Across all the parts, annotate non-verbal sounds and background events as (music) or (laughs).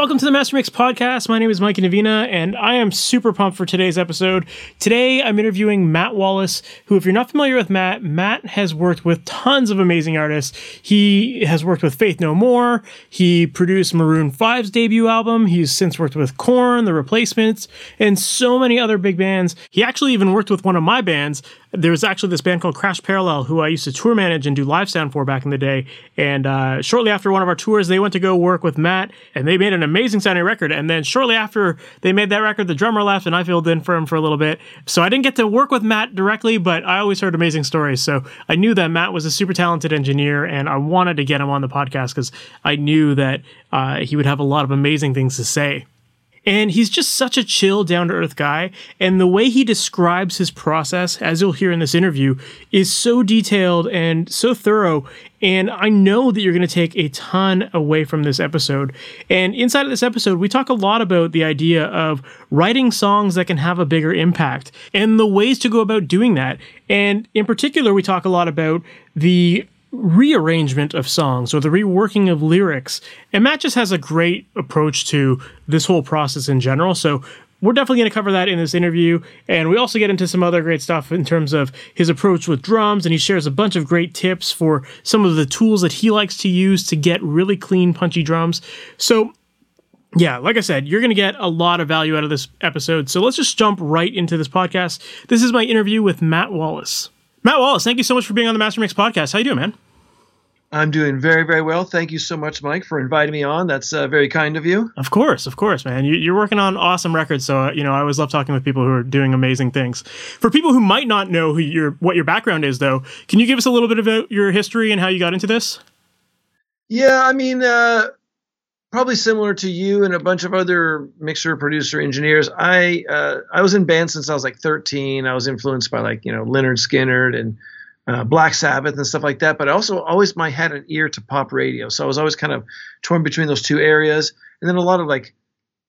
Welcome to the Master Mix podcast. My name is Mike Indovina, and I am super pumped for today's episode. Today, I'm interviewing Matt Wallace, who, if you're not familiar with Matt, Matt has worked with tons of amazing artists. He has worked with Faith No More. He produced Maroon 5's debut album. He's since worked with Korn, The Replacements, and so many other big bands. He actually even worked with one of my bands, there was actually this band called Crash Parallel who I used to tour manage and do live sound for back in the day. And uh, shortly after one of our tours, they went to go work with Matt, and they made an amazing sounding record. And then shortly after they made that record, the drummer left, and I filled in for him for a little bit. So I didn't get to work with Matt directly, but I always heard amazing stories. So I knew that Matt was a super talented engineer, and I wanted to get him on the podcast because I knew that uh, he would have a lot of amazing things to say. And he's just such a chill, down to earth guy. And the way he describes his process, as you'll hear in this interview, is so detailed and so thorough. And I know that you're going to take a ton away from this episode. And inside of this episode, we talk a lot about the idea of writing songs that can have a bigger impact and the ways to go about doing that. And in particular, we talk a lot about the rearrangement of songs or the reworking of lyrics. And Matt just has a great approach to this whole process in general. So we're definitely going to cover that in this interview. And we also get into some other great stuff in terms of his approach with drums. And he shares a bunch of great tips for some of the tools that he likes to use to get really clean, punchy drums. So yeah, like I said, you're going to get a lot of value out of this episode. So let's just jump right into this podcast. This is my interview with Matt Wallace. Matt Wallace, thank you so much for being on the Master Mix podcast. How you doing, man? I'm doing very, very well. Thank you so much, Mike, for inviting me on. That's uh, very kind of you. Of course, of course, man. You, are working on awesome records, so uh, you know I always love talking with people who are doing amazing things. For people who might not know who your what your background is, though, can you give us a little bit about your history and how you got into this? Yeah, I mean, uh, probably similar to you and a bunch of other mixer, producer, engineers. I uh, I was in bands since I was like 13. I was influenced by like you know Lynyrd Skynyrd and uh, Black Sabbath and stuff like that. But I also always my had an ear to pop radio, so I was always kind of torn between those two areas. And then a lot of like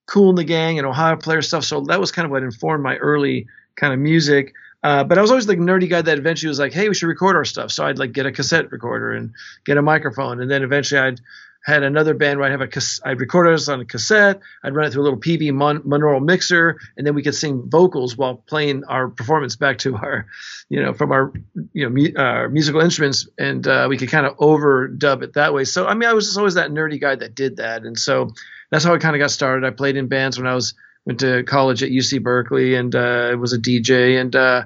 Kool and the Gang and Ohio Player stuff. So that was kind of what informed my early kind of music. Uh, but I was always like nerdy guy that eventually was like, hey, we should record our stuff. So I'd like get a cassette recorder and get a microphone, and then eventually I'd had another band where I'd have a I'd record us on a cassette. I'd run it through a little Peavey mon- monaural mixer, and then we could sing vocals while playing our performance back to our, you know, from our you know mu- uh, musical instruments, and uh, we could kind of overdub it that way. So I mean, I was just always that nerdy guy that did that, and so that's how I kind of got started. I played in bands when I was went to college at UC Berkeley, and uh, was a DJ, and uh,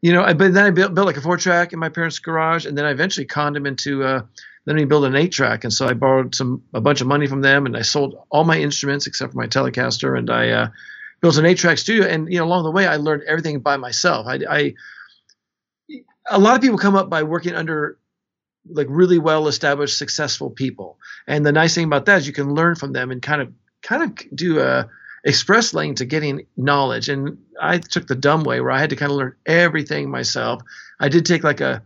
you know, I, but then I built, built like a four track in my parents' garage, and then I eventually conned him into uh, then we built an eight track, and so I borrowed some a bunch of money from them, and I sold all my instruments except for my Telecaster, and I uh, built an eight track studio. And you know, along the way, I learned everything by myself. I, I a lot of people come up by working under like really well established, successful people, and the nice thing about that is you can learn from them and kind of kind of do a express lane to getting knowledge. And I took the dumb way where I had to kind of learn everything myself. I did take like a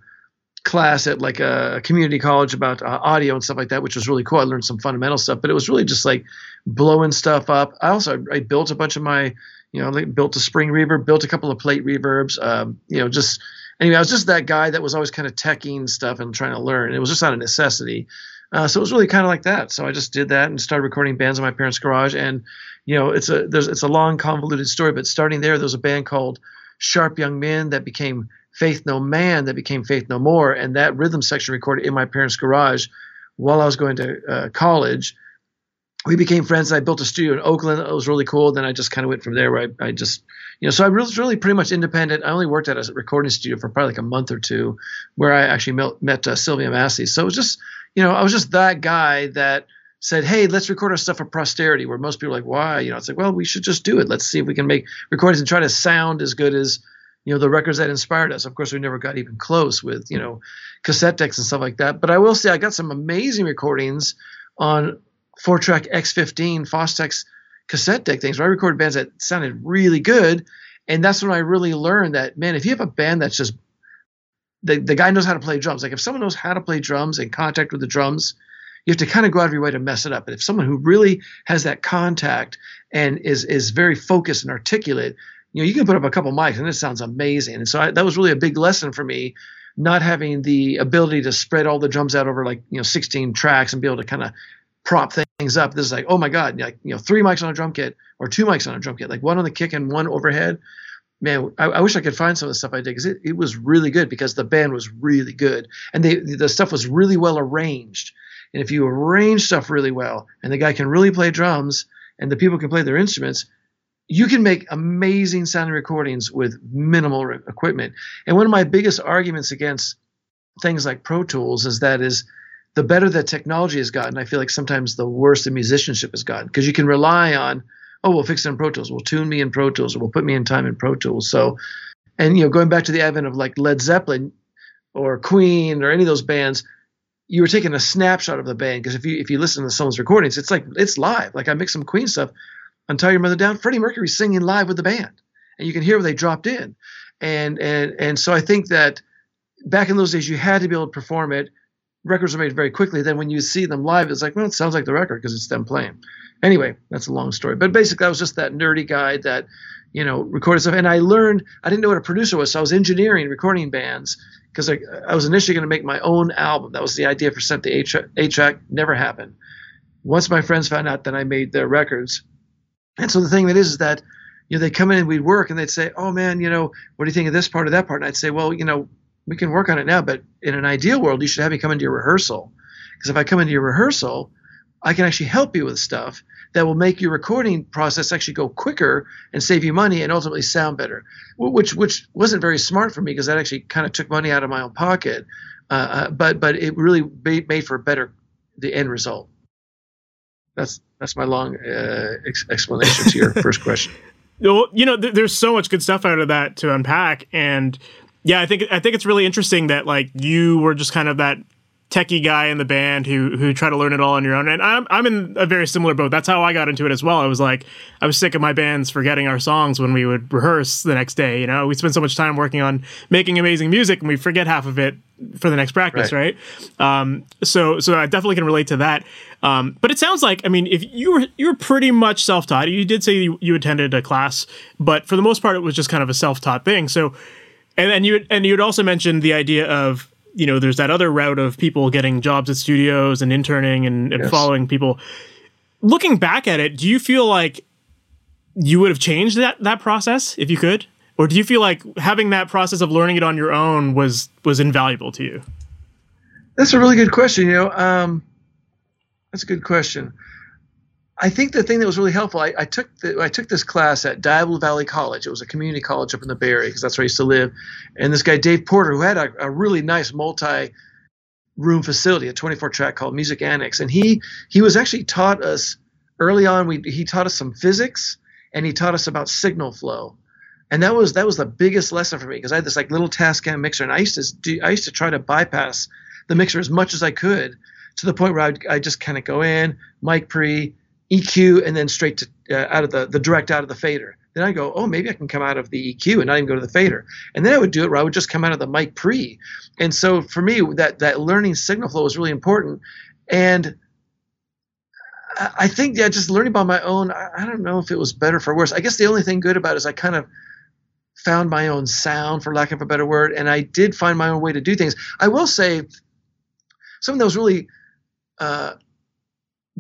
class at like a community college about uh, audio and stuff like that, which was really cool. I learned some fundamental stuff, but it was really just like blowing stuff up. I also I built a bunch of my, you know, like built a spring reverb, built a couple of plate reverbs, um, you know, just anyway. I was just that guy that was always kind of teching stuff and trying to learn. It was just out of necessity. Uh, so it was really kind of like that. So I just did that and started recording bands in my parents' garage. And you know, it's a there's it's a long convoluted story, but starting there, there was a band called Sharp Young Men that became Faith No Man that became Faith No More, and that rhythm section recorded in my parents' garage while I was going to uh, college. We became friends. I built a studio in Oakland. It was really cool. Then I just kind of went from there. Where I, I just, you know, so I was really pretty much independent. I only worked at a recording studio for probably like a month or two, where I actually met, met uh, Sylvia Massy. So it was just, you know, I was just that guy that said, "Hey, let's record our stuff for posterity." Where most people are like, "Why?" You know, it's like, well, we should just do it. Let's see if we can make recordings and try to sound as good as you know the records that inspired us. Of course, we never got even close with you know cassette decks and stuff like that. But I will say I got some amazing recordings on four track X15 Fostex cassette deck things. Where I recorded bands that sounded really good, and that's when I really learned that man, if you have a band that's just the, the guy knows how to play drums. Like if someone knows how to play drums and contact with the drums, you have to kind of go out of your way to mess it up. But if someone who really has that contact and is is very focused and articulate, you know, you can put up a couple mics and it sounds amazing. And so I, that was really a big lesson for me, not having the ability to spread all the drums out over like you know 16 tracks and be able to kind of prop things up. This is like, oh my god, like you know, three mics on a drum kit or two mics on a drum kit, like one on the kick and one overhead. Man, I, I wish I could find some of the stuff I did because it, it was really good because the band was really good and they, the stuff was really well arranged. And if you arrange stuff really well and the guy can really play drums and the people can play their instruments, you can make amazing sounding recordings with minimal re- equipment. And one of my biggest arguments against things like Pro Tools is that is the better that technology has gotten, I feel like sometimes the worse the musicianship has gotten because you can rely on, oh, we'll fix it in Pro Tools, we'll tune me in Pro Tools, or we'll put me in time in Pro Tools. So, and you know, going back to the advent of like Led Zeppelin or Queen or any of those bands, you were taking a snapshot of the band because if you if you listen to someone's recordings, it's like it's live. Like I mix some Queen stuff, Untie Your Mother Down, Freddie Mercury singing live with the band, and you can hear where they dropped in, and and and so I think that back in those days you had to be able to perform it. Records were made very quickly. Then when you see them live, it's like well, it sounds like the record because it's them playing. Anyway, that's a long story, but basically I was just that nerdy guy that you know recorded stuff, and I learned I didn't know what a producer was, so I was engineering recording bands because I, I, was initially going to make my own album. That was the idea for Sent the Eight Track. Never happened. Once my friends found out, that I made their records. And so the thing that is, is that you know they come in and we'd work and they'd say, "Oh man, you know, what do you think of this part of that part?" And I'd say, "Well, you know, we can work on it now, but in an ideal world, you should have me come into your rehearsal. Because if I come into your rehearsal, I can actually help you with stuff that will make your recording process actually go quicker and save you money and ultimately sound better. Which which wasn't very smart for me because that actually kind of took money out of my own pocket. Uh, uh but but it really made for a better the end result. That's that's my long uh, ex- explanation to your (laughs) first question. Well, you know, th- there's so much good stuff out of that to unpack, and yeah, I think I think it's really interesting that like you were just kind of that techie guy in the band who who try to learn it all on your own. And I'm I'm in a very similar boat. That's how I got into it as well. I was like, I was sick of my bands forgetting our songs when we would rehearse the next day. You know, we spend so much time working on making amazing music and we forget half of it for the next practice, right? right? Um, so so I definitely can relate to that. Um, but it sounds like I mean, if you were you were pretty much self taught. You did say you, you attended a class, but for the most part, it was just kind of a self taught thing. So. And then you and you had also mentioned the idea of you know, there's that other route of people getting jobs at studios and interning and, and yes. following people. Looking back at it, do you feel like you would have changed that that process if you could, or do you feel like having that process of learning it on your own was was invaluable to you? That's a really good question. You know, um, that's a good question. I think the thing that was really helpful, I, I took the, I took this class at Diablo Valley College. It was a community college up in the Bay Area because that's where I used to live. And this guy Dave Porter, who had a, a really nice multi room facility, a 24 track called Music Annex, and he he was actually taught us early on. We he taught us some physics and he taught us about signal flow. And that was that was the biggest lesson for me because I had this like little Tascam mixer, and I used to do I used to try to bypass the mixer as much as I could to the point where I'd, I'd just kind of go in, mic pre, EQ and then straight to uh, out of the the direct out of the fader. Then I go, oh, maybe I can come out of the EQ and not even go to the fader. And then I would do it where I would just come out of the mic pre. And so for me, that that learning signal flow was really important. And I think yeah, just learning by my own. I, I don't know if it was better for worse. I guess the only thing good about it is I kind of found my own sound, for lack of a better word, and I did find my own way to do things. I will say something that was really uh,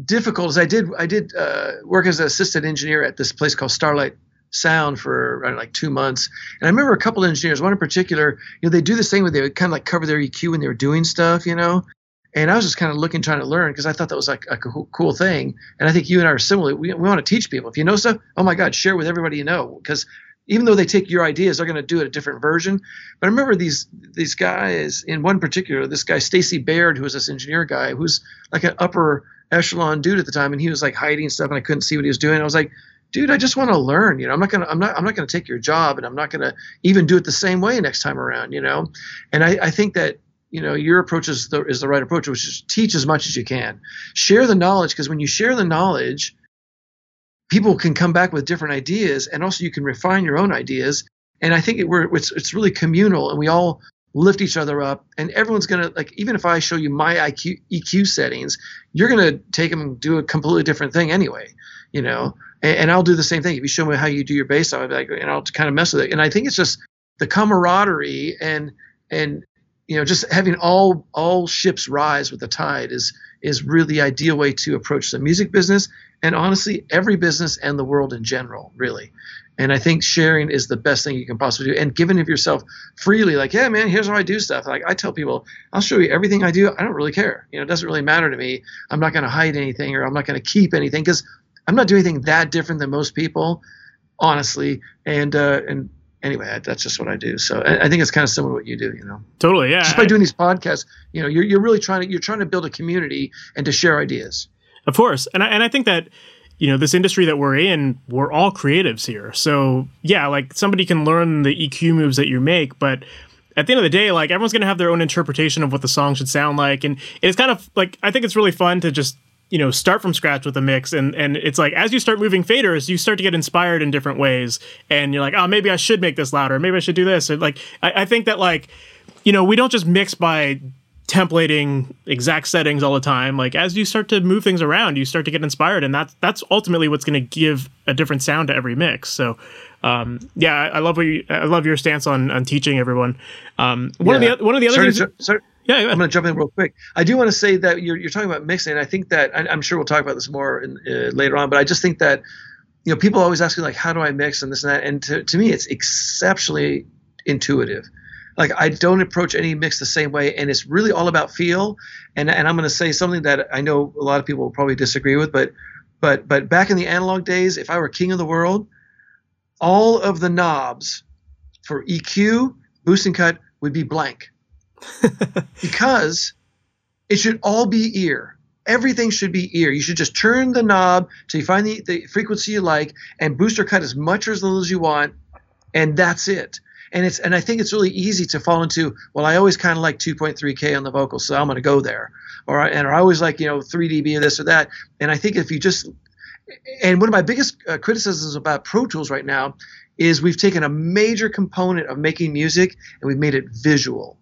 difficult is I did I did uh, work as an assistant engineer at this place called Starlight Sound for know, like two months, and I remember a couple of engineers, one in particular, you know, they do this thing where they would kind of like cover their EQ when they were doing stuff, you know. And I was just kind of looking, trying to learn because I thought that was like a cool, cool thing. And I think you and I are similar. We, we want to teach people. If you know stuff, oh my God, share with everybody you know. Because even though they take your ideas, they're going to do it a different version. But I remember these these guys in one particular, this guy Stacy Baird, who was this engineer guy, who's like an upper echelon dude at the time, and he was like hiding stuff, and I couldn't see what he was doing. I was like, dude, I just want to learn. You know, I'm not gonna, I'm not, I'm not gonna take your job, and I'm not gonna even do it the same way next time around. You know, and I, I think that you know your approach is the is the right approach, which is teach as much as you can, share the knowledge, because when you share the knowledge, people can come back with different ideas, and also you can refine your own ideas. And I think it, we're, it's, it's really communal, and we all lift each other up. And everyone's going to like even if i show you my IQ, eq settings you're going to take them and do a completely different thing anyway you know? And, and, i'll do the same thing. If you show me how you do your bass i'll be like and i'll kind of mess with it. And i think it's just the camaraderie and and you know just having all all ships rise with the tide is is really the ideal way to approach the music business and honestly every business and the world in general really and I think sharing is the best thing you can possibly do. And giving of yourself freely, like, yeah, man, here's how I do stuff. Like I tell people, I'll show you everything I do. I don't really care. You know, it doesn't really matter to me. I'm not going to hide anything or I'm not going to keep anything because I'm not doing anything that different than most people, honestly. And uh, and anyway, that's just what I do. So I, I think it's kind of similar to what you do. You know, totally, yeah. Just by doing these podcasts, you know, you're you're really trying to you're trying to build a community and to share ideas. Of course, and I, and I think that you know, this industry that we're in, we're all creatives here. So yeah, like somebody can learn the EQ moves that you make, but at the end of the day, like everyone's gonna have their own interpretation of what the song should sound like, and it's kind of like I think it's really fun to just you know start from scratch with a mix, and and it's like as you start moving faders, you start to get inspired in different ways, and you're like, oh, maybe I should make this louder, maybe I should do this, and like I, I think that like you know we don't just mix by templating exact settings all the time. Like as you start to move things around you start to get inspired. And that's that's ultimately what's going to give a different sound to every mix. So um, yeah I, I, love what you, I love your stance on on teaching everyone. Um, one yeah. of the one of the other sorry, things sorry, yeah, I'm going to jump in real quick. I do want to say that you're, you're talking about mixing. I think that I, am sure we'll talk about this more in, uh, later on, but I just think that you know people always ask me like, how do I mix and this and that, and to, to me it's exceptionally intuitive like I don't approach any mix the same way, and it's really all about feel. And and I'm going to say something that I know a lot of people will probably disagree with, but but but back in the analog days, if I were king of the world, all of the knobs for EQ, boost and cut would be blank, (laughs) because it should all be ear. Everything should be ear. You should just turn the knob till you find the, the frequency you like and boost or cut as much or as little as you want, and that's it and it's and I think it's really easy to fall into well I always kind of like 2.3k on the vocals so I'm going to go there or and I always like you know 3 dB or this or that and I think if you just and one of my biggest uh, criticisms about Pro Tools right now is we've taken a major component of making music and we've made it visual.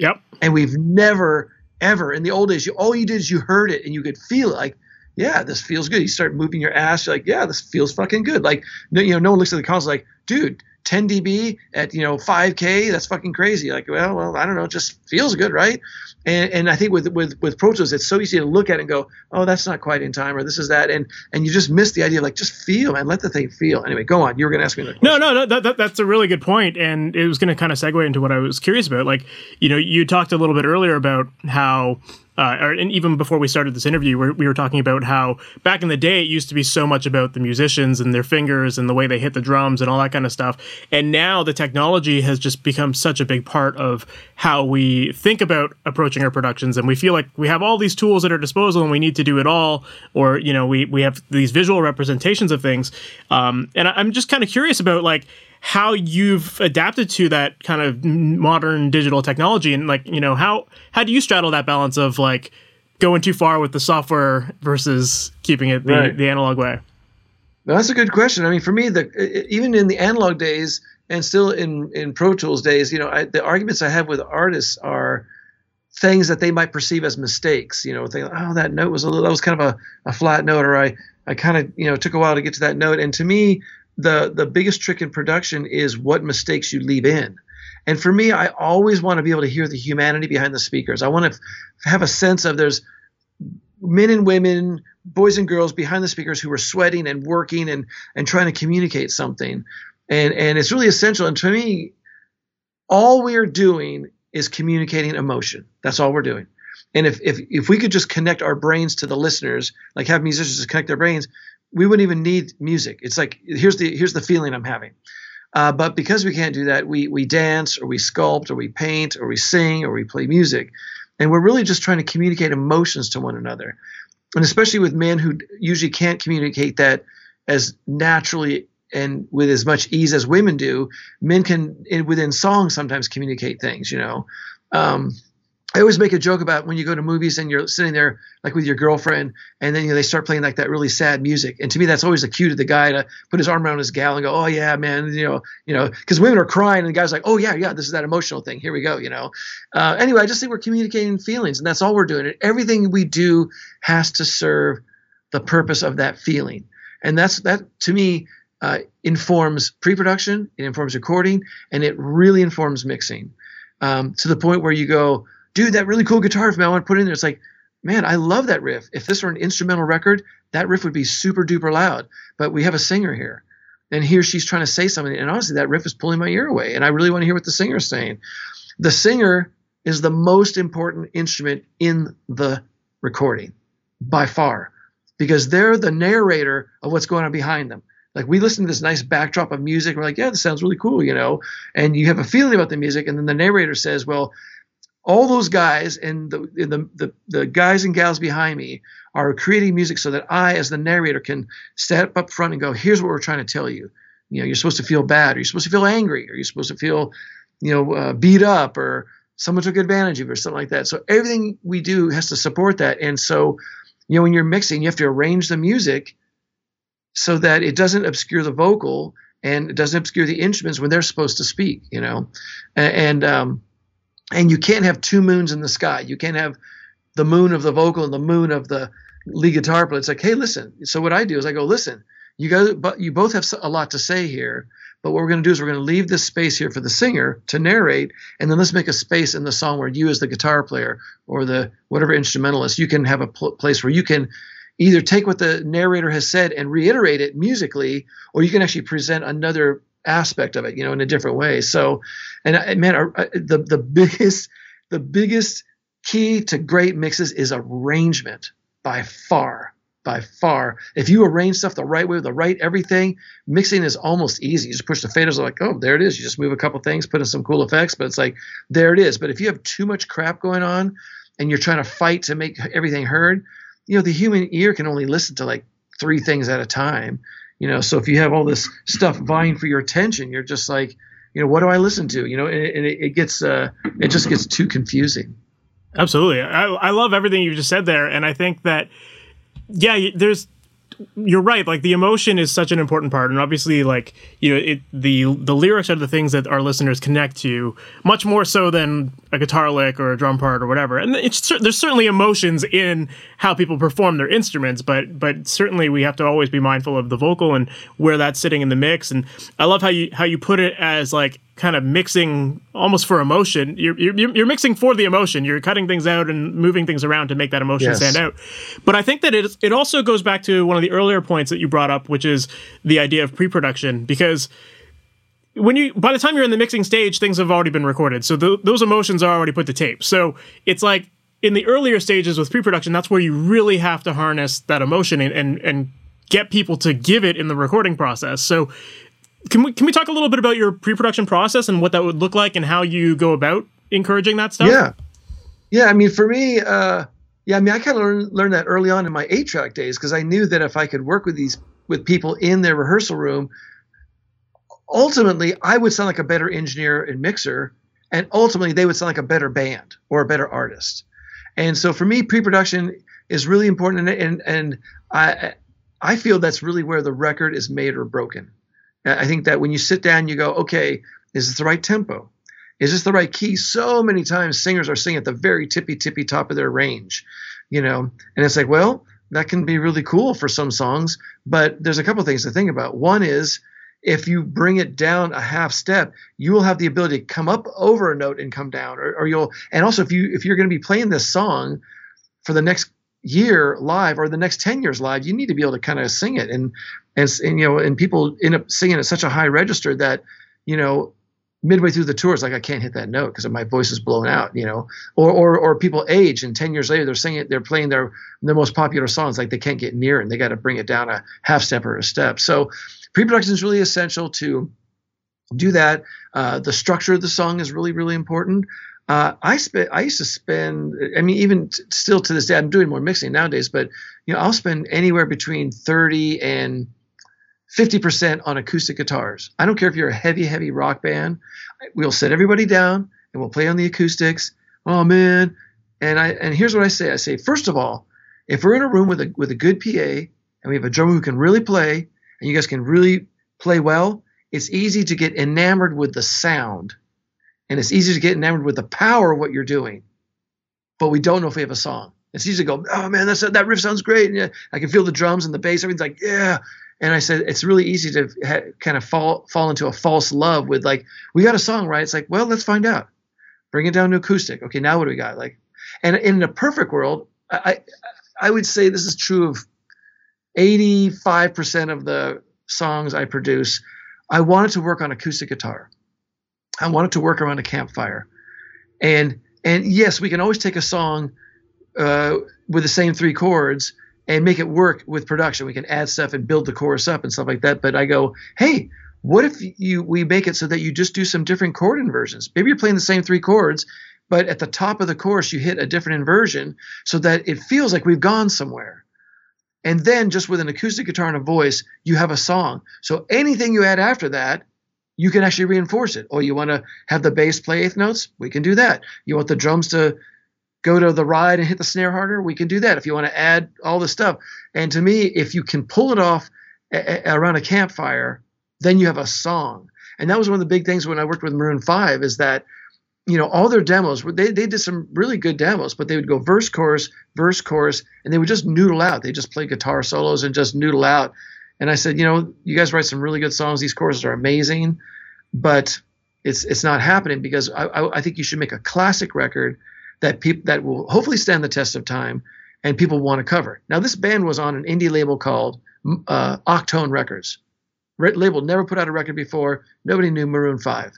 Yep. And we've never ever in the old days you all you did is you heard it and you could feel it like yeah, this feels good. You start moving your ass, you're like, yeah, this feels fucking good. Like, you know, no one looks at the console like, dude, 10 dB at you know 5K. That's fucking crazy. Like, well, well, I don't know. It just feels good, right? And, and I think with with with Pro Tools, it's so easy to look at it and go, oh, that's not quite in time, or this is that, and and you just miss the idea of like just feel, and Let the thing feel. Anyway, go on. You were going to ask me. No, no, no. That, that, that's a really good point, and it was going to kind of segue into what I was curious about. Like, you know, you talked a little bit earlier about how uh, or, and even before we started this interview, we, we were talking about how back in the day it used to be so much about the musicians and their fingers and the way they hit the drums and all that kind of stuff. And now the technology has just become such a big part of how we think about approaching our productions, and we feel like we have all these tools at our disposal and we need to do it all, or you know, we we have these visual representations of things. Um, and I'm just kind of curious about like how you've adapted to that kind of modern digital technology and like you know how how do you straddle that balance of like going too far with the software versus keeping it the, right. the analog way? Well, that's a good question. I mean for me the even in the analog days and still in in pro tools days you know I, the arguments i have with artists are things that they might perceive as mistakes you know think oh that note was a little that was kind of a, a flat note or i i kind of you know took a while to get to that note. And to me the the biggest trick in production is what mistakes you leave in. And for me, I always want to be able to hear the humanity behind the speakers. I want to have a sense of there's men and women, boys and girls behind the speakers who are sweating and working and and trying to communicate something. And and it's really essential. And to me, all we're doing is communicating emotion. That's all we're doing. And if if if we could just connect our brains to the listeners, like have musicians connect their brains, we wouldn't even need music. It's like here's the here's the feeling I'm having. Uh, but because we can't do that, we we dance or we sculpt or we paint or we sing or we play music, and we're really just trying to communicate emotions to one another. And especially with men who usually can't communicate that as naturally and with as much ease as women do, men can within songs sometimes communicate things. You know. Um, I always make a joke about when you go to movies and you're sitting there like with your girlfriend, and then you know, they start playing like that really sad music. And to me, that's always a cue to the guy to put his arm around his gal and go, "Oh yeah, man," you know, you know, because women are crying and the guy's like, "Oh yeah, yeah, this is that emotional thing. Here we go," you know. Uh, anyway, I just think we're communicating feelings, and that's all we're doing. And everything we do has to serve the purpose of that feeling, and that's that to me uh, informs pre-production, it informs recording, and it really informs mixing um, to the point where you go dude, that really cool guitar riff, man, I want to put in there. It's like, man, I love that riff. If this were an instrumental record, that riff would be super duper loud. But we have a singer here. And here she's trying to say something. And honestly, that riff is pulling my ear away. And I really want to hear what the singer's saying. The singer is the most important instrument in the recording by far because they're the narrator of what's going on behind them. Like we listen to this nice backdrop of music, we're like, yeah, this sounds really cool, you know, and you have a feeling about the music, and then the narrator says, well, all those guys and the, the, the, the, guys and gals behind me are creating music so that I, as the narrator, can step up front and go, here's what we're trying to tell you. You know, you're supposed to feel bad, or you're supposed to feel angry, or you're supposed to feel, you know, uh, beat up, or someone took advantage of you, or something like that. So everything we do has to support that. And so, you know, when you're mixing, you have to arrange the music so that it doesn't obscure the vocal and it doesn't obscure the instruments when they're supposed to speak, you know. And, and um, and you can't have two moons in the sky. You can't have the moon of the vocal and the moon of the lead guitar player. It's like, hey, listen. So what I do is I go, listen, you guys, but you both have a lot to say here. But what we're going to do is we're going to leave this space here for the singer to narrate, and then let's make a space in the song where you, as the guitar player or the whatever instrumentalist, you can have a pl- place where you can either take what the narrator has said and reiterate it musically, or you can actually present another aspect of it, you know, in a different way. So, and uh, man, uh, uh, the the biggest the biggest key to great mixes is arrangement by far by far. If you arrange stuff the right way with the right everything, mixing is almost easy. You just push the faders, like, oh, there it is. You just move a couple things, put in some cool effects, but it's like, there it is. But if you have too much crap going on and you're trying to fight to make everything heard, you know, the human ear can only listen to like three things at a time you know so if you have all this stuff vying for your attention you're just like you know what do i listen to? You know and, it, it, gets uh it just gets too confusing. Absolutely. I, I love everything you just said there and i think that yeah there's you're right. Like the emotion is such an important part, and obviously, like you know, it the the lyrics are the things that our listeners connect to much more so than a guitar lick or a drum part or whatever. And it's there's certainly emotions in how people perform their instruments, but but certainly we have to always be mindful of the vocal and where that's sitting in the mix. And I love how you how you put it as like kind of mixing almost for emotion. You're, you're, you're mixing for the emotion. You're cutting things out and moving things around to make that emotion yes. stand out. But I think that it it also goes back to one of the earlier points that you brought up, which is the idea of pre-production, because when you by the time you're in the mixing stage, things have already been recorded, so those emotions are already put to tape. So it's like in the earlier stages with pre-production, that's where you really have to harness that emotion and and, and get people to give it in the recording process. So can we can we talk a little bit about your pre-production process and what that would look like and how you go about encouraging that stuff? Yeah, yeah. I mean, for me, uh, yeah. I mean, I kind of learned learned that early on in my eight track days because I knew that if I could work with these with people in their rehearsal room, ultimately I would sound like a better engineer and mixer, and ultimately they would sound like a better band or a better artist. And so for me, pre-production is really important, and and, and I I feel that's really where the record is made or broken I think that when you sit down, you go, okay, is this the right tempo? Is this the right key? So many times singers are singing at the very tippy tippy top of their range, you know, and it's like, well, that can be really cool for some songs, but there's a couple things to think about. One is if you bring it down a half step, you will have the ability to come up over a note and come down, or, or you'll, and also if you if you're going to be playing this song for the next year live or the next 10 years live you need to be able to kind of sing it. And and, and you know and people end up singing at such a high register that you know midway through the tour it's like i can't hit that note because my voice is blown out you know? Or, or or people age and 10 years later they're singing they're playing their their most popular songs like they can't get near and they got to bring it down a half step or a step. So pre-production is really essential to do that. Uh, the structure of the song is really really important uh, I spent. I used to spend. I mean, even t- still to this day, I'm doing more mixing nowadays. But you know, I'll spend anywhere between thirty and fifty percent on acoustic guitars. I don't care if you're a heavy, heavy rock band. We'll set everybody down and we'll play on the acoustics. oh man. And I and here's what I say. I say, first of all, if we're in a room with a with a good PA and we have a drummer who can really play and you guys can really play well, it's easy to get enamored with the sound. And it's easy to get enamored with the power of what you're doing. But we don't know if we have a song. It's easy to go, oh man, that's that riff sounds great. And yeah, I can feel the drums and the bass. Everything's like, yeah. And I said, it's really easy to ha- kind of fall fall into a false love with like, we got a song, right? It's like, well, let's find out. Bring it down to acoustic. Okay, now what do we got? Like, and in a perfect world, I I would say this is true of 85% of the songs I produce. I wanted to work on acoustic guitar. I wanted to work around a campfire, and and yes, we can always take a song uh, with the same three chords and make it work with production. We can add stuff and build the chorus up and stuff like that. But I go, hey, what if you we make it so that you just do some different chord inversions? Maybe you're playing the same three chords, but at the top of the chorus you hit a different inversion so that it feels like we've gone somewhere. And then just with an acoustic guitar and a voice, you have a song. So anything you add after that, you can actually reinforce it. Or you want to have the bass play eighth notes, we can do that. You want the drums to go to the ride and hit the snare harder, we can do that. If you want to add all this stuff, and to me, if you can pull it off a- a- around a campfire, then you have a song. And that was one of the big things when I worked with Maroon Five is that you know all their demos they, they did some really good demos but they would go verse chorus verse chorus and they would just noodle out they just play guitar solos and just noodle out and i said you know you guys write some really good songs these choruses are amazing but it's it's not happening because i, I, I think you should make a classic record that people that will hopefully stand the test of time and people want to cover. Now, this band was on an indie label called uh, Octone Records. Re- label never put out a record before. Nobody knew Maroon Five,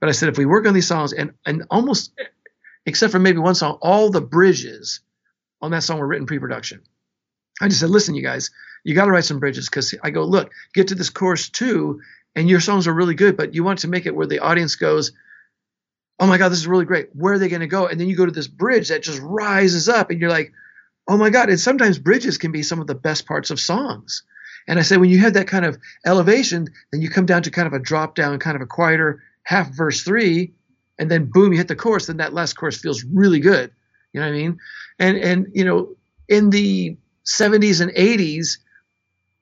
but I said if we work on these songs and and almost except for maybe one song, all the bridges on that song were written pre-production. I just said, listen, you guys, you got to write some bridges because I go, look, get to this chorus two, and your songs are really good, but you want to make it where the audience goes, oh my God, this is really great. Where are they going to go? And then you go to this bridge that just rises up, and you're like, oh my God. And sometimes bridges can be some of the best parts of songs. And I say, when you have that kind of elevation, then you come down to kind of a drop down, kind of a quieter half verse three, and then boom, you hit the chorus. Then that last chorus feels really good. You know what I mean? And and you know, in the 70s and 80s,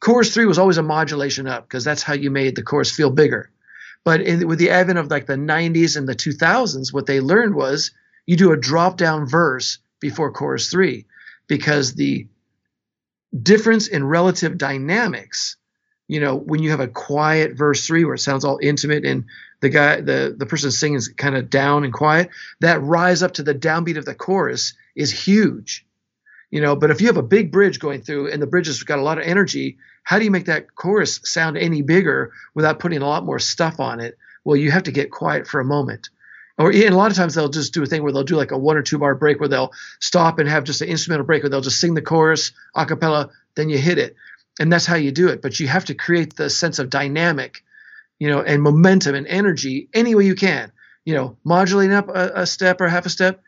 chorus three was always a modulation up because that's how you made the chorus feel bigger. But in, with the advent of like the 90s and the 2000s, what they learned was you do a drop down verse before chorus three because the difference in relative dynamics, you know, when you have a quiet verse three where it sounds all intimate and the guy, the, the person singing is kind of down and quiet, that rise up to the downbeat of the chorus is huge. You know, but if you have a big bridge going through and the bridge has got a lot of energy, how do you make that chorus sound any bigger without putting a lot more stuff on it? Well, you have to get quiet for a moment. Or and a lot of times they'll just do a thing where they'll do like a one or two bar break where they'll stop and have just an instrumental break where they'll just sing the chorus a cappella, then you hit it. And that's how you do it. But you have to create the sense of dynamic, you know, and momentum and energy any way you can. You know, modulating up a, a step or half a step,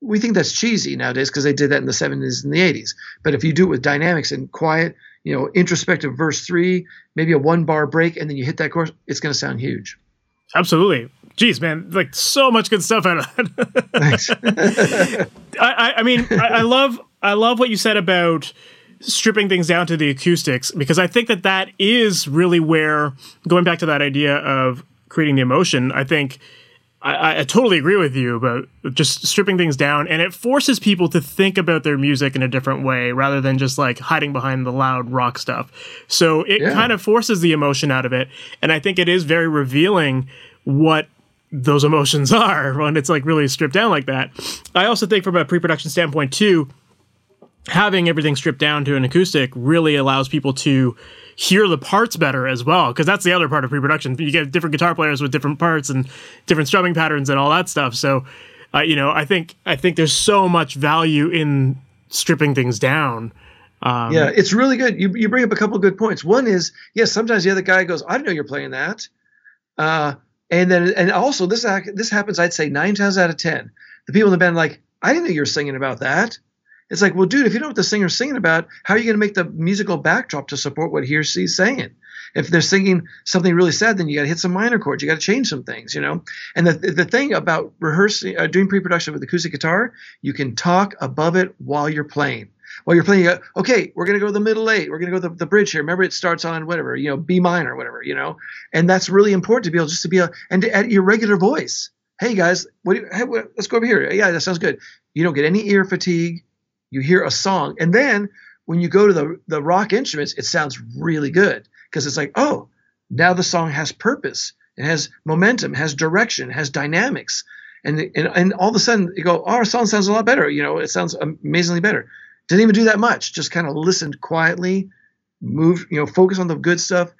we think that's cheesy nowadays because they did that in the 70s and the 80s. But if you do it with dynamics and quiet, you know, introspective verse three, maybe a one bar break, and then you hit that chorus, it's going to sound huge. Absolutely. Jeez, man, like so much good stuff out of that. (laughs) I, I, mean, I, I love, I love what you said about stripping things down to the acoustics because I think that that is really where going back to that idea of creating the emotion. I think I, I, totally agree with you about just stripping things down, and it forces people to think about their music in a different way rather than just like hiding behind the loud rock stuff. So it yeah. kind of forces the emotion out of it, and I think it is very revealing what those emotions (laughs) are when it's like really stripped down like that. I also think from a pre-production standpoint too, having everything stripped down to an acoustic really allows people to hear the parts better as well because that's the other part of pre-production. You get different guitar players with different parts and different strumming patterns and all that stuff. So uh, you know i think i think there's so much value in stripping things down um, yeah it's really good. You, you bring up a couple good points. One is yes sometimes the other guy goes i know you're playing that. Uh, and then and also this this happens i'd say nine times out of ten. The people in the band like i didn't know you were singing about that It's like, well, dude, if you don't know what the singer's singing about, how are you going to make the musical backdrop to support what he or she's saying? If they're singing something really sad, then you got to hit some minor chords. You got to change some things, you know. And the the thing about rehearsing, uh, doing pre-production with acoustic guitar, you can talk above it while you're playing. While you're playing, you go, okay, we're gonna go the middle eight. We're gonna go the, the bridge here. Remember, it starts on whatever, you know, B minor, whatever, you know. And that's really important to be able just to be a and to, at your regular voice. Hey guys, what do you, hey, let's go over here. Yeah, that sounds good. You don't get any ear fatigue. You hear a song, and then when you go to the the rock instruments, it sounds really good because it's like, oh, now the song has purpose, it has momentum, has direction, has dynamics, and and, and all of a sudden you go, oh, our song sounds a lot better. You know, it sounds amazingly better. Didn't even do that much. Just kind of listened quietly, move, you know, focus on the good stuff,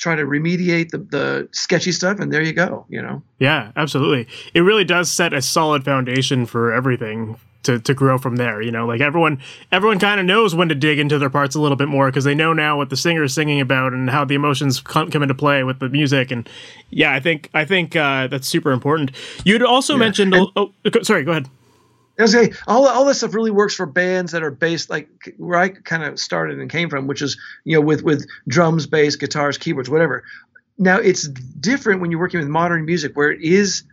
try to remediate the, the sketchy stuff and there you go you know yeah absolutely it really does set a solid foundation for everything to, to grow from there you know like everyone everyone kind of knows when to dig into their parts a little bit more because they know now what the singer is singing about and how the emotions come, come into play with the music and yeah i think i think uh, that's super important you'd also yeah. mentioned and, oh sorry go ahead say all all this stuff really works for bands that are based like where I kind of started and came from, which is you know with with drums, bass, guitars, keyboards, whatever. Now it's different when you're working with modern music, where it is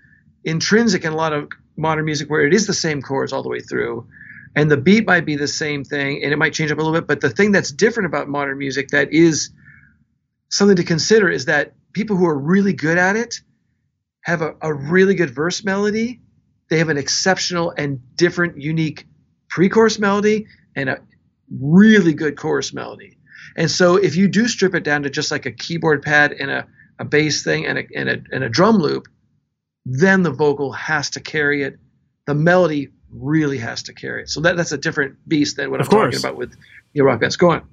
intrinsic in a lot of modern music, where it is the same chords all the way through, and the beat might be the same thing, and it might change up a little bit. But the thing that's different about modern music that is something to consider is that people who are really good at it have a, a really good verse melody they have an exceptional and different, unique pre-chorus melody and a really good chorus melody. And so if you do strip it down to just like a keyboard pad and a, a bass thing and a, and, a, and a drum loop, then the vocal has to carry it. The melody really has to carry it. So that, that's a different beast than what of I'm course. talking about with your rock bands. Go on.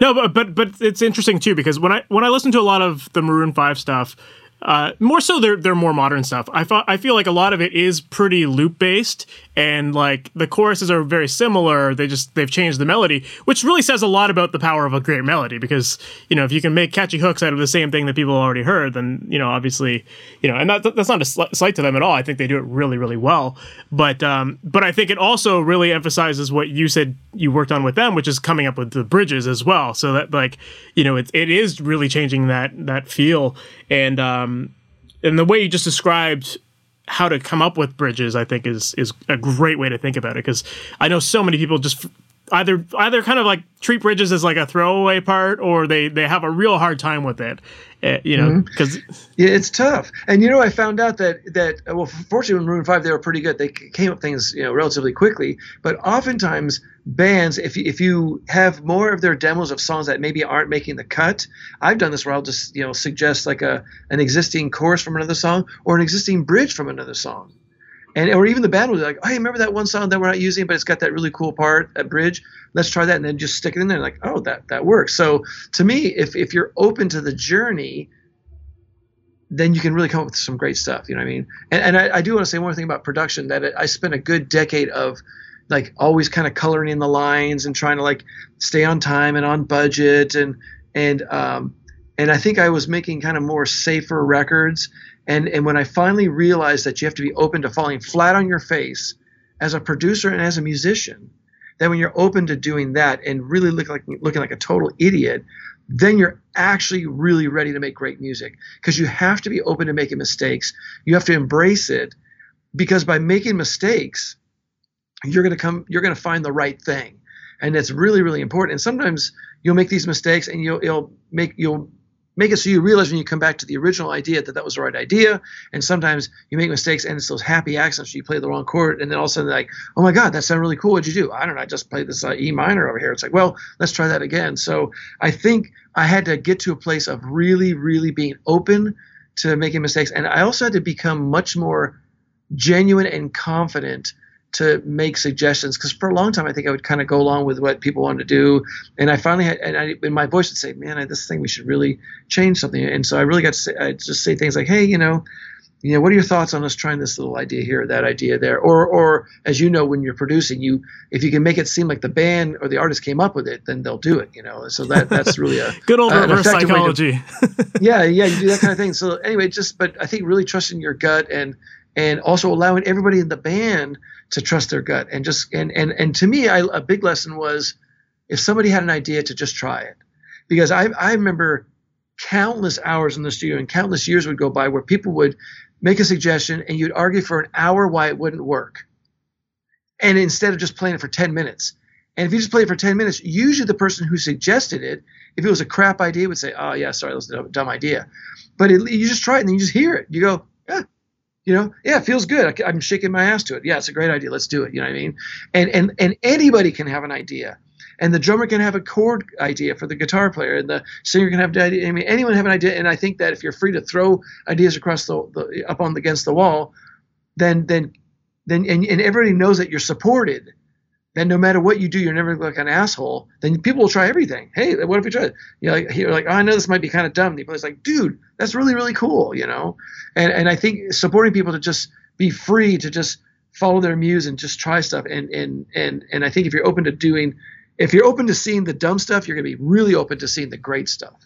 No, but but but it's interesting too because when I when I listen to a lot of the Maroon Five stuff, uh, more so, they're they're more modern stuff. I thought I feel like a lot of it is pretty loop based, and like the choruses are very similar. They just they've changed the melody, which really says a lot about the power of a great melody. Because you know if you can make catchy hooks out of the same thing that people already heard, then you know obviously you know, and that, that's not a slight to them at all. I think they do it really really well. But um, but I think it also really emphasizes what you said you worked on with them, which is coming up with the bridges as well. So that like you know it it is really changing that that feel and um, and the way you just described how to come up with bridges, I think is is a great way to think about it because I know so many people just either either kind of like treat bridges as like a throwaway part or they they have a real hard time with it uh, you know because mm-hmm. yeah it's tough. And you know i found out that that well fortunately in Maroon 5 they were pretty good. They came up things you know relatively quickly. But oftentimes bands if you, if you have more of their demos of songs that maybe aren't making the cut i've done this where i'll just you know suggest like a an existing chorus from another song or an existing bridge from another song and or even the band be like, "Hey, remember that one song that we're not using, but it's got that really cool part, that bridge. Let's try that." And then just stick it in there. Like, oh, that that works. So to me, if if you're open to the journey, then you can really come up with some great stuff. You know what I mean? And and I, I do want to say one thing about production that I spent a good decade of like always kind of coloring in the lines and trying to like stay on time and on budget and and um and I think I was making kind of more safer records and, and when I finally realized that you have to be open to falling flat on your face as a producer and as a musician, that when you're open to doing that and really look like looking like a total idiot, then you're actually really ready to make great music because you have to be open to making mistakes. You have to embrace it because by making mistakes, you're going to come you're going to find the right thing. And it's really really important. And sometimes you'll make these mistakes and you'll you'll make you'll make it so you realize when you come back to the original idea that that was the right idea. And sometimes you make mistakes and it's those happy accidents. You play the wrong chord and then all of a sudden like, oh my God, that sounded really cool. What'd you do? I don't know. I just played this uh, E minor over here. It's like, well, let's try that again. So I think I had to get to a place of really, really being open to making mistakes. And I also had to become much more genuine and confident to make suggestions because for a long time I think I would kind of go along with what people wanted to do, and I finally had and, I, and my voice would say, "Man, I, this thing we should really change something." And so I really got to say, I just say things like, "Hey, you know." You know, what are your thoughts on us trying this little idea here, that idea there, or, or as you know, when you're producing, you if you can make it seem like the band or the artist came up with it, then they'll do it. You know, so that that's really a (laughs) good old reverse psychology. To, (laughs) yeah, yeah, you do that (laughs) kind of thing. So anyway, just but I think really trusting your gut and and also allowing everybody in the band to trust their gut and just and and and to me I, a big lesson was if somebody had an idea to just try it. Because I I remember countless hours in the studio and countless years would go by where people would make a suggestion and you'd argue for an hour why it wouldn't work. And instead of just playing it for 10 minutes. And if you just play it for 10 minutes usually the person who suggested it if it was a crap idea would say oh yeah sorry that was a dumb idea. But it, you just try it and then you just hear it. You go you know? Yeah it feels good. I, i'm shaking my ass to it. Yeah it's a great idea. Let's do it. You know what i mean? And and and anybody can have an idea. And the drummer can have a chord idea for the guitar player and the singer can have an idea. I mean anyone have an idea? And i think that if you're free to throw ideas across the, the up on against the wall then then then and, and everybody knows that you're supported then no matter what you do, you're never like an asshole. Then people will try everything. Hey, what if we try it? You know, like, you're like, oh, I know this might be kind of dumb. But it's like, dude, that's really, really cool, you know? And and I think supporting people to just be free to just follow their muse and just try stuff. And and and and I think if you're open to doing if you're open to seeing the dumb stuff, you're going to be really open to seeing the great stuff.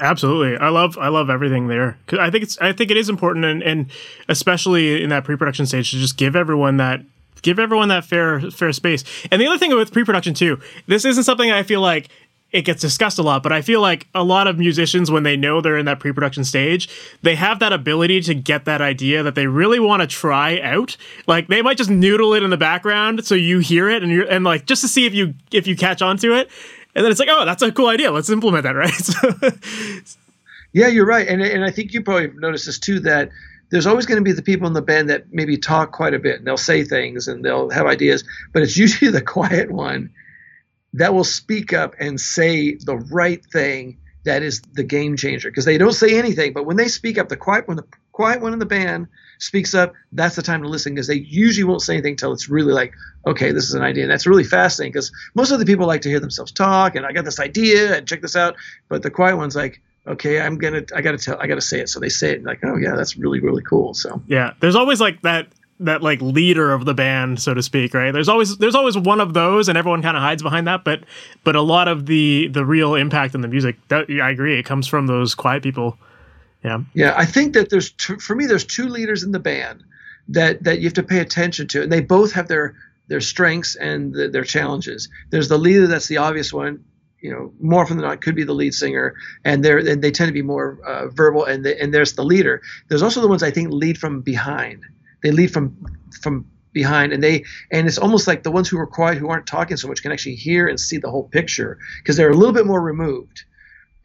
Absolutely, I love I love everything there. I think it's I think it is important, and, and especially in that pre-production stage, to just give everyone that give everyone that fair fair space. And the other thing with pre-production too, this isn't something I feel like it gets discussed a lot, but I feel like a lot of musicians, when they know they're in that pre-production stage, they have that ability to get that idea that they really want to try out. Like they might just noodle it in the background so you hear it and you're and like just to see if you if you catch on to it. And then it's like, oh, that's a cool idea. Let's implement that, right? (laughs) yeah, you're right. And and I think you probably noticed this too that there's always going to be the people in the band that maybe talk quite a bit and they'll say things and they'll have ideas, but it's (laughs) usually the quiet one that will speak up and say the right thing that is the game changer because they don't say anything but when they speak up the quiet when the quiet one in the band speaks up that's the time to listen because they usually won't say anything until it's really like okay this is an idea and that's really fascinating because most of the people like to hear themselves talk and i got this idea and check this out but the quiet one's like okay i'm gonna i gotta tell i gotta say it so they say it like oh yeah that's really really cool so yeah there's always like that that like leader of the band, so to speak, right? There's always there's always one of those, and everyone kind of hides behind that. But but a lot of the the real impact in the music, that, I agree, it comes from those quiet people. Yeah. Yeah, I think that there's two, for me there's two leaders in the band that that you have to pay attention to, and they both have their their strengths and the, their challenges. There's the leader that's the obvious one. You know, more often than not, could be the lead singer, and they're and they tend to be more uh, verbal. And and there's the leader. There's also the ones I think lead from behind they lead from from behind and they and it's almost like the ones who are quiet who aren't talking so much can actually hear and see the whole picture because they're a little bit more removed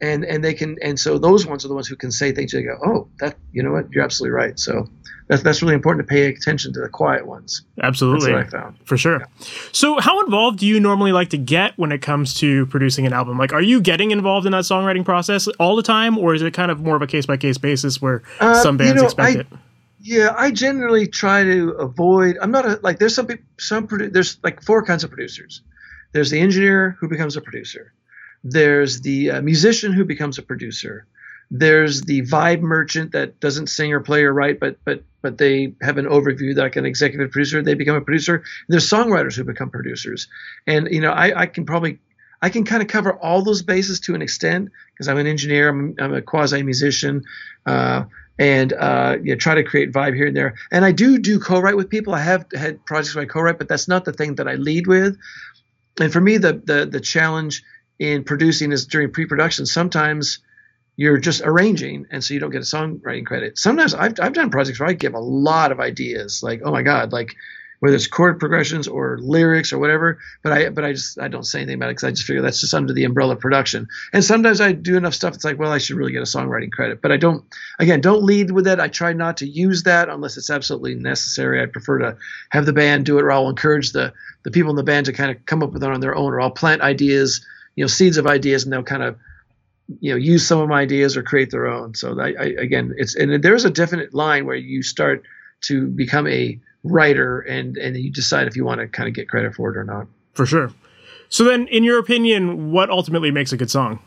and and they can and so those ones are the ones who can say things they go oh that you know what you're absolutely right so that's that's really important to pay attention to the quiet ones absolutely i found for sure yeah. so how involved do you normally like to get when it comes to producing an album like are you getting involved in that songwriting process all the time or is it kind of more of a case by case basis where uh, some bands you know, expect I, it yeah, I generally try to avoid. I'm not a like. There's some. Some produ- There's like four kinds of producers. There's the engineer who becomes a producer. There's the uh, musician who becomes a producer. There's the vibe merchant that doesn't sing or play or write, but but but they have an overview like an executive producer. They become a producer. There's songwriters who become producers, and you know I, I can probably I can kind of cover all those bases to an extent because I'm an engineer. I'm, I'm a quasi musician. Uh, and uh, you know, try to create vibe here and there. And I do do co-write with people. I have had projects where I co-write, but that's not the thing that I lead with. And for me, the the the challenge in producing is during pre-production. Sometimes you're just arranging, and so you don't get a songwriting credit. Sometimes I've I've done projects where I give a lot of ideas, like oh my god, like whether it's chord progressions or lyrics or whatever. But I but I just I don't say anything about it because I just figure that's just under the umbrella of production. And sometimes I do enough stuff. It's like well I should really get a songwriting credit, but I don't. Again, don't lead with that. I try not to use that unless it's absolutely necessary. I prefer to have the band do it, or I'll encourage the the people in the band to kind of come up with it on their own, or I'll plant ideas, you know, seeds of ideas, and they'll kind of you know use some of my ideas or create their own. So I, I again, it's and there's a definite line where you start to become a writer and and you decide if you want to kind of get credit for it or not. For sure. So then in your opinion what ultimately makes a good song?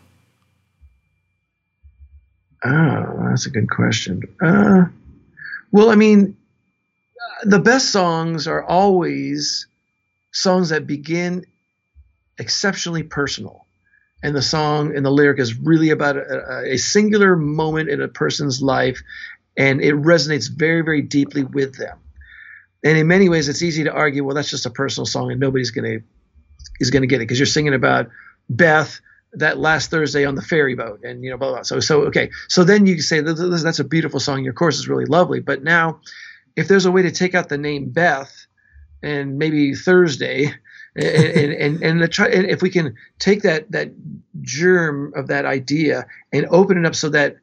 Oh that's a good question. Uh, well i mean the best songs are always songs that begin exceptionally personal and the song and the lyric is really about a, a singular moment in a person's life and it resonates very, very deeply with them. And in many ways, it's easy to argue, well, that's just a personal song, and nobody's gonna is gonna get it because you're singing about Beth that last Thursday on the ferry boat, and you know, blah blah. So, so okay, so then you say that's a beautiful song. Your chorus is really lovely, but now, if there's a way to take out the name Beth, and maybe Thursday, and and and, and, try, and if we can take that that germ of that idea and open it up so that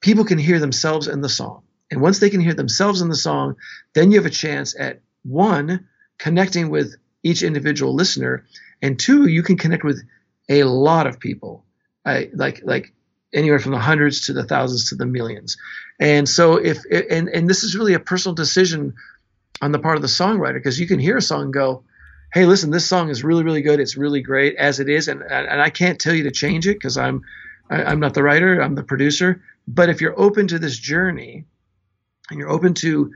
people can hear themselves in the song. And once they can hear themselves in the song, then you have a chance at one, connecting with each individual listener, and two, you can connect with a lot of people, I, like like anywhere from the hundreds to the thousands to the millions. And so if and and this is really a personal decision on the part of the songwriter because you can hear a song go, hey, listen, this song is really really good. It's really great as it is, and and I can't tell you to change it because I'm I'm not the writer, I'm the producer. But if you're open to this journey and you're open to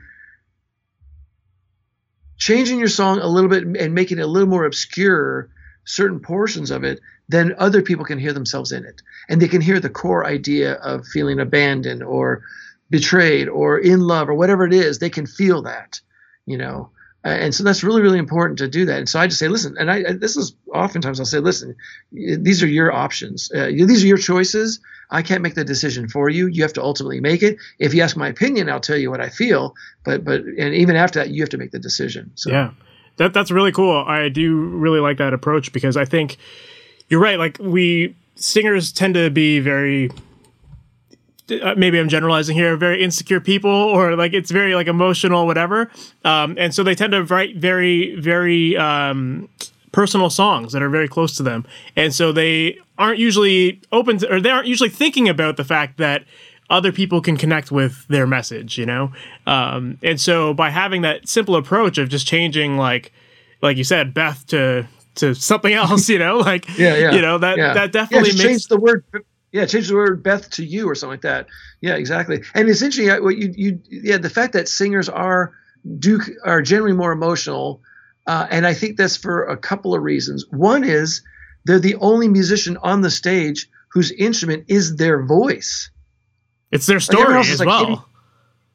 changing your song a little bit and making it a little more obscure, certain portions of it, then other people can hear themselves in it. And they can hear the core idea of feeling abandoned or betrayed or in love or whatever it is. They can feel that, you know. Uh, and so that's really, really important to do that. And so I just say, listen, and I, this is oftentimes I'll say, listen, these are your options. Uh, these are your choices. I can't make the decision for you. You have to ultimately make it. If you ask my opinion, I'll tell you what I feel. But, but, and even after that, you have to make the decision. So. Yeah, that, that's really cool. I do really like that approach because I think you're right. Like we singers tend to be very maybe I'm generalizing here, very insecure people, or like it's very like emotional, whatever. Um, and so they tend to write very, very um, personal songs that are very close to them, and so they aren't usually open to, or they aren't usually thinking about the fact that other people can connect with their message, you know. Um, and so by having that simple approach of just changing, like, like you said, Beth to to something (laughs) else, you know, like yeah, yeah, you know that yeah. that definitely yeah, makes the word yeah, change the word Beth to you or something like that. Yeah, exactly. And it's interesting what you you yeah the fact that singers are do are generally more emotional, uh, and I think that's for a couple of reasons. One is they're the only musician on the stage whose instrument is their voice. It's their story like as like well. Hitting,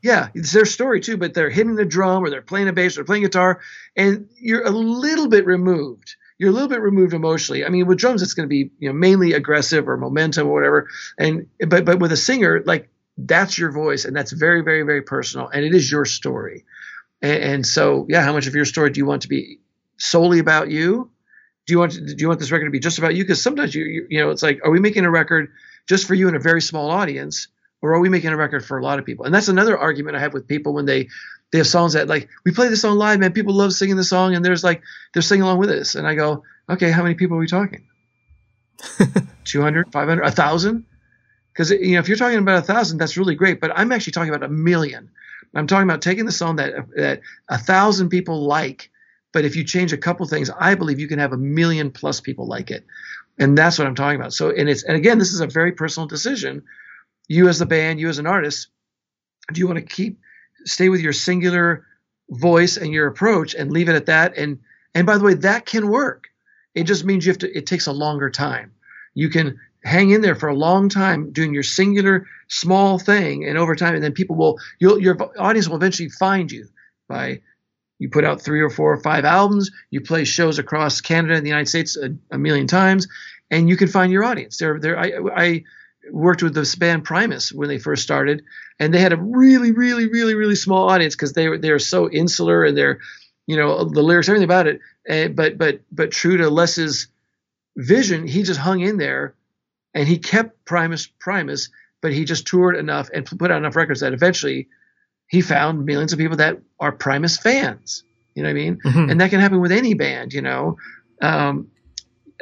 yeah, it's their story too, but they're hitting the drum or they're playing a bass or playing guitar, and you're a little bit removed you're a little bit removed emotionally. I mean, with drums, it's going to be you know mainly aggressive or momentum or whatever. And but but with a singer, like that's your voice, and that's very very very personal, and it is your story. And, and so yeah, how much of your story do you want to be solely about you? Do you want to, do you want this record to be just about you? Because sometimes you, you you know it's like, are we making a record just for you in a very small audience? or are we making a record for a lot of people? And that's another argument I have with people when they they have songs that like we play this song live, man. People love singing the song, and there's like they're singing along with us. And I go, okay, how many people are we talking? (laughs) 200, 500, 1,000? Because you know, if you're talking about a thousand, that's really great. But I'm actually talking about a million. I'm talking about taking the song that that a thousand people like, but if you change a couple things, I believe you can have a million plus people like it, and that's what I'm talking about. So, and it's and again, this is a very personal decision. You as the band, you as an artist, do you want to keep stay with your singular voice and your approach and leave it at that. And and by the way that can work. It just means you have to it takes a longer time. You can hang in there for a long time doing your singular small thing and over time and then people will your audience will eventually find you by you put out three or four or five albums you play shows across canada and the united states a, a million times and you can find your audience. There there I, I worked with this band Primus when they first started, and they had a really, really, really, really small audience because they were they were so insular and they're, you know, the lyrics, everything about it. And, but but but true to Les's vision, he just hung in there, and he kept Primus Primus, but he just toured enough and put out enough records that eventually he found millions of people that are Primus fans. You know what I mean? Mm-hmm. And that can happen with any band. You know. Um,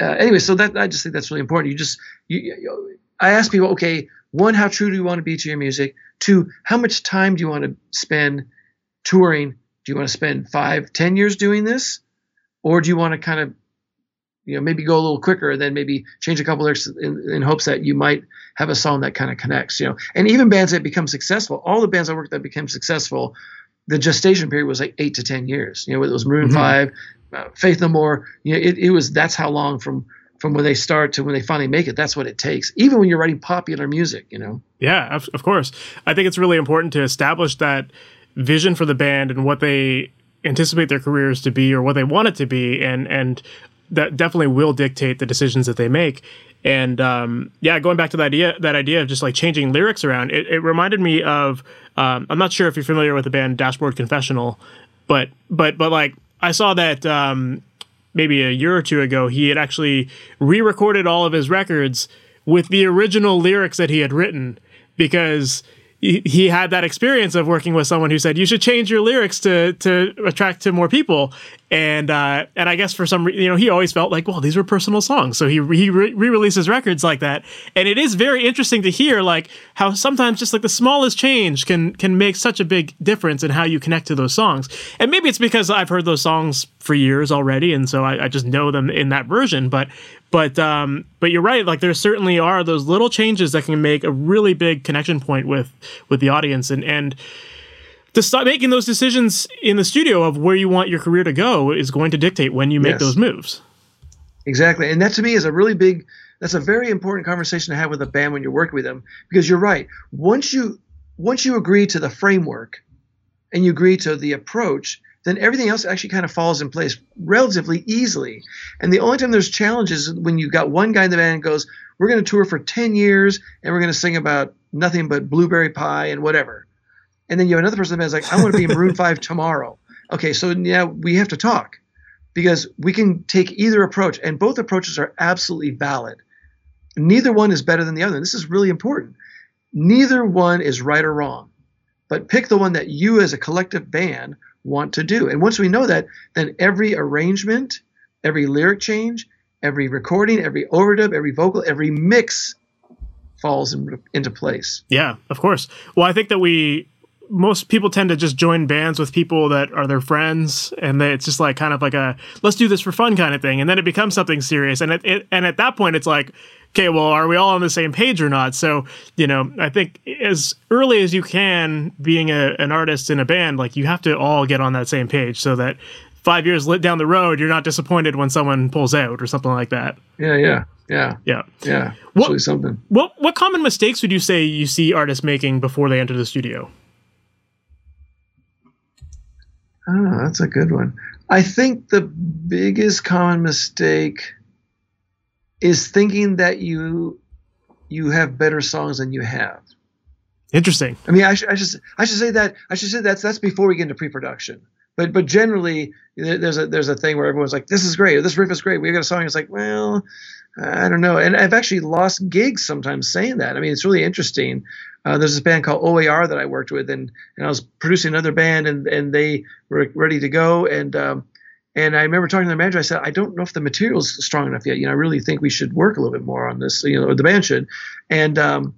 uh, anyway, so that I just think that's really important. You just you, you I ask people, okay, one, how true do you want to be to your music? Two, how much time do you want to spend touring? Do you want to spend five, ten years doing this, or do you want to kind of, you know, maybe go a little quicker and then maybe change a couple lyrics in, in hopes that you might have a song that kind of connects, you know? And even bands that become successful, all the bands I worked that became successful, the gestation period was like eight to ten years. You know, it was Maroon mm-hmm. Five, uh, Faith No More. You know, it, it was that's how long from from when they start to when they finally make it. That's what it takes, even when you're writing popular music, you know? Yeah, of, of course. I think it's really important to establish that vision for the band and what they anticipate their careers to be or what they want it to be. And, and, that definitely will dictate the decisions that they make. And um, yeah, going back to that idea, that idea of just like changing lyrics around, it, it reminded me of. Um, I'm not sure if you're familiar with the band Dashboard Confessional, but but but like I saw that um, maybe a year or two ago, he had actually re-recorded all of his records with the original lyrics that he had written because he, had that experience of working with someone who said you should change your lyrics to to attract to more people. And uh, and I guess for some you know he always felt like well these were personal songs. So he he re releases records like that. And it is very interesting to hear like how sometimes just like the smallest change can can make such a big difference in how you connect to those songs. And maybe it's because I've heard those songs for years already and so I, I just know them in that version. But but um, but you're right. Like there certainly are those little changes that can make a really big connection point with with the audience, and and to start making those decisions in the studio of where you want your career to go is going to dictate when you make yes. those moves. Exactly, and that to me is a really big. That's a very important conversation to have with a band when you're working with them because you're right. Once you once you agree to the framework and you agree to the approach, then everything else actually kind of falls in place relatively easily. And the only time there's challenges is when you've got one guy in the band goes, "We're going to tour for 10 years and we're going to sing about nothing but blueberry pie and whatever," and then you have another person in the band's like, "I want to be in Maroon (laughs) Five tomorrow." Okay, so yeah, we have to talk because we can take either approach, and both approaches are absolutely valid. Neither one is better than the other. This is really important. Neither one is right or wrong, but pick the one that you, as a collective band, want to do. And once we know that, then every arrangement, every lyric change, every recording, every overdub, every vocal, every mix falls in, into place. Yeah, of course. Well, I think that we most people tend to just join bands with people that are their friends and it's just like kind of like a let's do this for fun kind of thing and then it becomes something serious and it, it and at that point it's like okay well are we all on the same page or not? So you know i think as early as you can being a, an artist in a band like you have to all get on that same page so that five years lit down the road you're not disappointed when someone pulls out or something like that. Yeah yeah yeah. Yeah. Yeah what, something. what what common mistakes would you say you see artists making before they enter the studio? Oh, that's a good one. I think the biggest common mistake is thinking that you you have better songs than you have. Interesting. I mean, I should, I should I should say that I should say that's that's before we get into pre-production. But but generally, there's a there's a thing where everyone's like, "This is great. This riff is great. We've got a song." It's like, well, I don't know. And I've actually lost gigs sometimes saying that. I mean, it's really interesting. Uh, there's this band called OAR that I worked with, and and I was producing another band, and and they were ready to go, and um, and I remember talking to the manager. I said, I don't know if the material's strong enough yet. You know, I really think we should work a little bit more on this. You know, the band should, and um,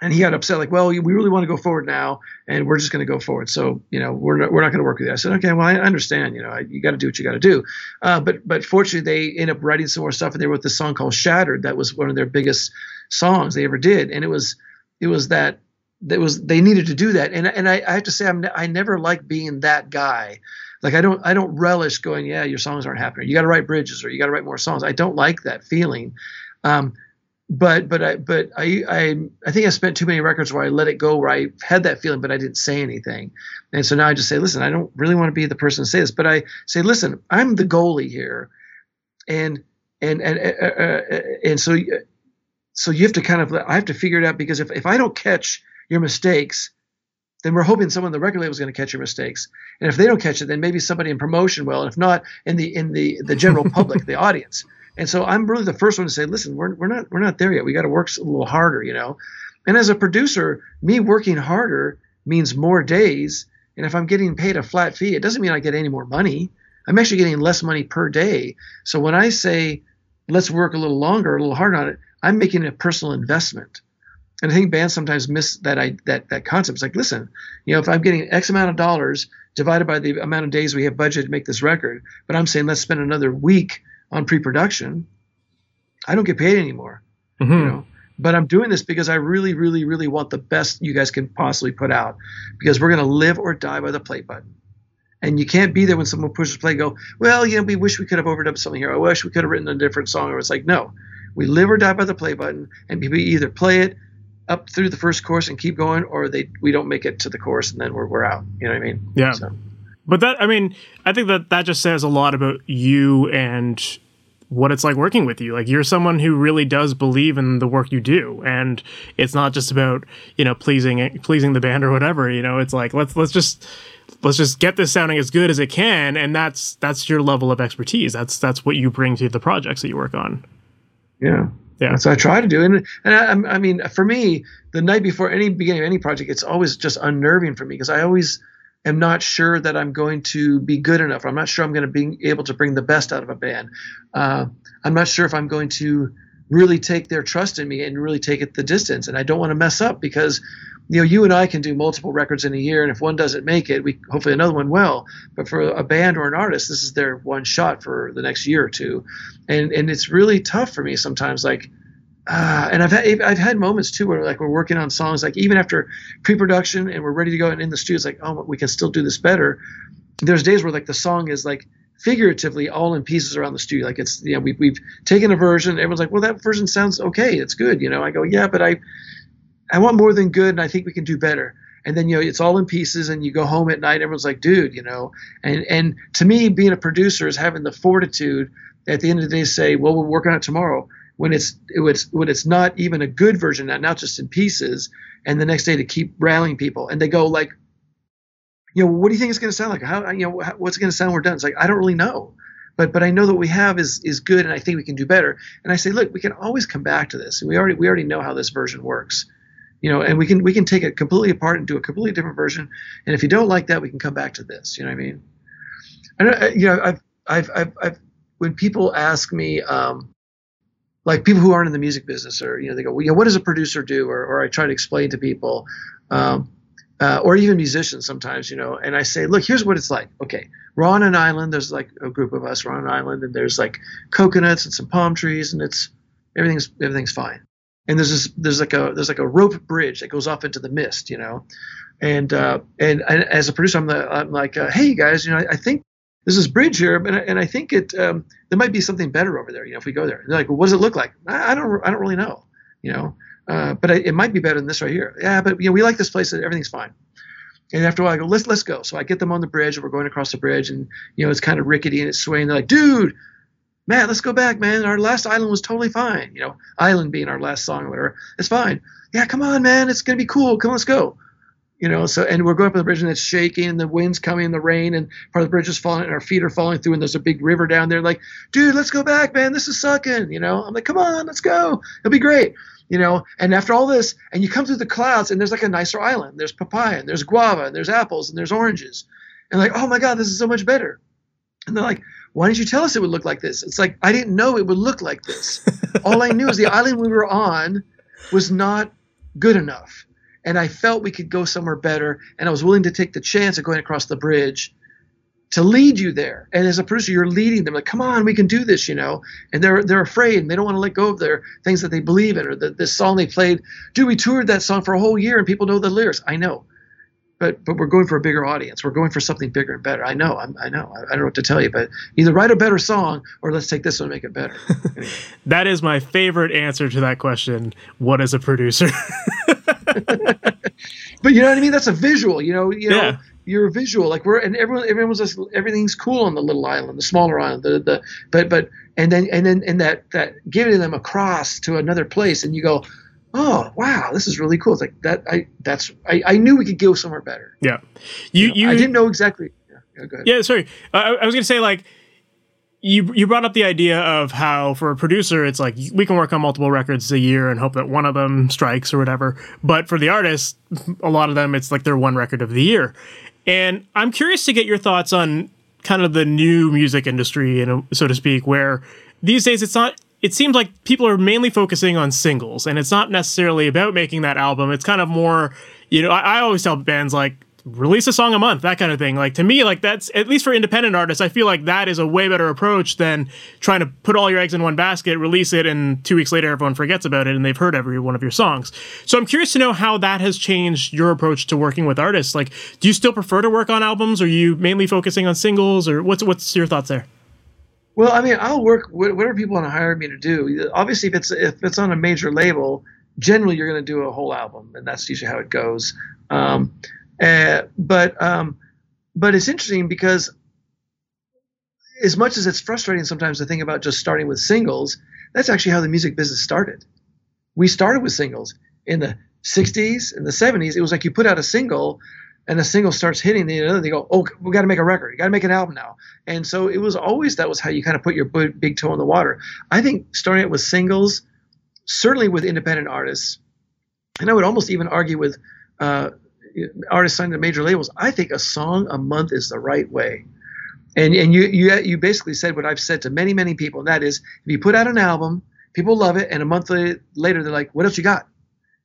and he got upset, like, well, we really want to go forward now, and we're just going to go forward. So, you know, we're not, we're not going to work with you. I said, okay, well, I understand. You know, you got to do what you got to do. Uh, but but fortunately, they ended up writing some more stuff, and they wrote this song called "Shattered." That was one of their biggest songs they ever did, and it was it was that that was they needed to do that. And and I, I have to say I'm I never like being that guy. Like I don't I don't relish going yeah your songs aren't happening. You got to write bridges or you got to write more songs. I don't like that feeling. Um, but but I but I, I I think I spent too many records where I let it go where I had that feeling but I didn't say anything. And so now I just say listen I don't really want to be the person to say this. But I say listen I'm the goalie here. And and and uh, uh, uh and so so you have to kind of I have to figure it out because if if I don't catch your mistakes, then we're hoping someone in the record label is going to catch your mistakes. And if they don't catch it, then maybe somebody in promotion will, and if not, in the in the the general (laughs) public, the audience. And so I'm really the first one to say, listen, we're we're not we're not there yet. We got to work a little harder, you know. And as a producer, me working harder means more days. And if I'm getting paid a flat fee, it doesn't mean I get any more money. I'm actually getting less money per day. So when I say let's work a little longer, a little harder on it, I'm making a personal investment. And I think bands sometimes miss that I, that that concept. It's like, listen, you know, if I'm getting X amount of dollars divided by the amount of days we have budget to make this record, but I'm saying let's spend another week on pre-production, I don't get paid anymore. Mm-hmm. You know, but I'm doing this because I really, really, really want the best you guys can possibly put out, because we're going to live or die by the play button. And you can't be there when someone pushes play. Go, well, you know, we wish we could have overdubbed something here. I wish we could have written a different song. Or it's like, no, we live or die by the play button, and people either play it up through the first chorus and keep going, or they we don't make it to the chorus and then we're we're out. You know what I mean? Yeah. So. But that I mean, I think that that just says a lot about you and what it's like working with you. Like you're someone who really does believe in the work you do, and it's not just about you know pleasing pleasing the band or whatever. You know, it's like let's let's just let's just get this sounding as good as it can, and that's that's your level of expertise. That's that's what you bring to the projects that you work on. Yeah, yeah. What I try to do. And and I, I mean, for me, the night before any beginning of any project, it's always just unnerving for me because I always am not sure that I'm going to be good enough. I'm not sure I'm going to be able to bring the best out of a band. Uh, I'm not sure if I'm going to really take their trust in me and really take it the distance. And I don't want to mess up because you know, you and I can do multiple records in a year, and if one doesn't make it, we hopefully another one will. But for a band or an artist, this is their one shot for the next year or two, and and it's really tough for me sometimes. Like, uh, and I've had I've had moments too where like we're working on songs like even after pre-production and we're ready to go and in the studio, it's like oh we can still do this better. There's days where like the song is like figuratively all in pieces around the studio. Like it's you know we, we've taken a version. Everyone's like, well, that version sounds okay. It's good. You know, I go, yeah, but I I want more than good, and I think we can do better. And then you know it's all in pieces, and you go home at night. Everyone's like, dude, you know. And and to me, being a producer is having the fortitude at the end of the day say, well, we'll work on it tomorrow. When it's it's when it's not even a good version, now, not just in pieces, and the next day to keep rallying people, and they go like, you know, what do you think it's going to sound like? How you know what's it going to sound when we're done? It's like I don't really know but but I know that we have is is good, and I think we can do better. And I say, look, we can always come back to this. We already we already know how this version works you know, and we can we can take it completely apart and do a completely different version. And if you don't like that, we can come back to this. You know what I mean? And you know, I've I've I've, I've when people ask me, um, like people who aren't in the music business, or you know, they go, well, you know, what does a producer do? Or or I try to explain to people. Um, uh, or even musicians sometimes, you know, and I say, look, here's what it's like. Okay, we're on an island. There's like a group of us. We're on an island, and there's like coconuts and some palm trees, and it's everything's everything's fine and there's this there's like a there's like a rope bridge that goes off into the mist, you know, and uh, and, and as a producer, I'm, the, I'm like, uh, hey guys, you know, I, I, think there's this bridge here, and I, and I think it um, there might be something better over there, you know, if we go there. And they're like, well, what does it look like? I, I don't I don't really know, you know, uh, but I, it might be better than this right here. Yeah, but you know, we like this place. Everything's fine. And after a while, I go, let's let's go. So I get them on the bridge, and we're going across the bridge, and you know, it's kind of rickety and it's swaying. They're like, dude, man, let's go back, man. Our last island was totally fine. You know, island being our last song or whatever. It's fine. Yeah, come on, man. It's gonna be cool. Come on, let's go. You know, so and we're going up on the bridge and it's shaking and the wind's coming and the rain and part of the bridge is falling and our feet are falling through and there's a big river down there. Like, dude, let's go back, man. This is sucking. You know, I'm like, come on, let's go. It'll be great. You know, and after all this, and you come through the clouds and there's like a nicer island. There's papaya and there's guava and there's apples and there's oranges. And like, oh my God, this is so much better. And they're like, why didn't you tell us it would look like this? It's like, I didn't know it would look like this. (laughs) All I knew is the island we were on was not good enough. And I felt we could go somewhere better. And I was willing to take the chance of going across the bridge to lead you there. And as a producer, you're leading them like, come on, we can do this, you know. And they're they're afraid and they don't want to let go of their things that they believe in or the, this song they played. Dude, we toured that song for a whole year and people know the lyrics. I know but but we're going for a bigger audience. We're going for something bigger and better. I know. I'm, i know. I, I, don't know what to tell you, but either write a better song or let's take this one and make it better. Anyway. (laughs) that is my favorite answer to that question. What is a producer? (laughs) (laughs) but you know what I mean? That's a visual. You know. You know. You're visual, like we're and everyone, everyone's just everything's cool on the little island, the smaller island, the the but but and then and then and that that giving them across to another place, and you go, oh wow this is really cool. It's like that i that's i, I knew we could go somewhere better. Yeah. You, you, know, you i didn't know exactly. Yeah, yeah, yeah sorry. I, I was gonna say like you you brought up the idea of how for a producer it's like we can work on multiple records a year and hope that one of them strikes or whatever but for the artist a lot of them it's like their one record of the year and i'm curious to get your thoughts on kind of the new music industry you know so to speak where these days it's not it seems like people are mainly focusing on singles and it's not necessarily about making that album. It's kind of more you know I, I, always tell bands like release a song a month, that kind of thing. Like to me, like that's at least for independent artists, I feel like that is a way better approach than trying to put all your eggs in one basket, release it, and two weeks later everyone forgets about it and they've heard every one of your songs. So I'm curious to know how that has changed your approach to working with artists. Like, do you still prefer to work on albums? Or are you mainly focusing on singles, or what's what's your thoughts there? Well, I mean, I'll work whatever people want to hire me to do. Obviously, if it's if it's on a major label, generally you're going to do a whole album, and that's usually how it goes. Um, uh, but um, but it's interesting because as much as it's frustrating sometimes to think about just starting with singles, that's actually how the music business started. We started with singles in the 60s and the 70s. It was like you put out a single and the single starts hitting, the other they go, oh, we got to make a record. You got to make an album now. And so it was always that was how you kind of put your big toe in the water. I think starting it with singles, certainly with independent artists, and I would almost even argue with uh, artists signed to major labels. I think a song a month is the right way. And and you you you basically said what I've said to many many people, and that is if you put out an album, people love it, and a month later they're like, what else you got?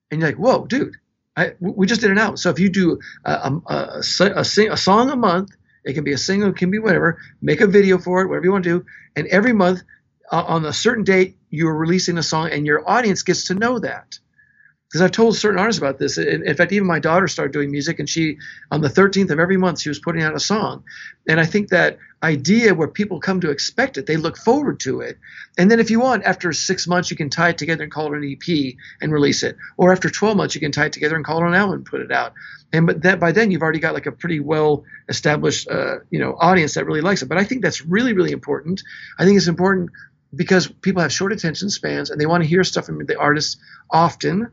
And you're like, whoa, dude I, we just did an album. So if you do a, a, a, a, a song a month, it can be a single, it can be whatever. Make a video for it, whatever you want to do. And every month, uh, on a certain date, you're releasing a song, and your audience gets to know that because I've told certain artists about this. In, in, fact, even my daughter started doing music, and she, on the 13th of every month, she was putting out a song. And I think that idea where people come to expect it, they look forward to it. And then if you want, after six months, you can tie it together and call it an EP and release it. Or after 12 months, you can tie it together and call it an album and put it out. And but that by then, you've already got like a pretty well established, uh, you know, audience that really likes it. But I think that's really, really important. I think it's important because people have short attention spans and they want to hear stuff from the artists often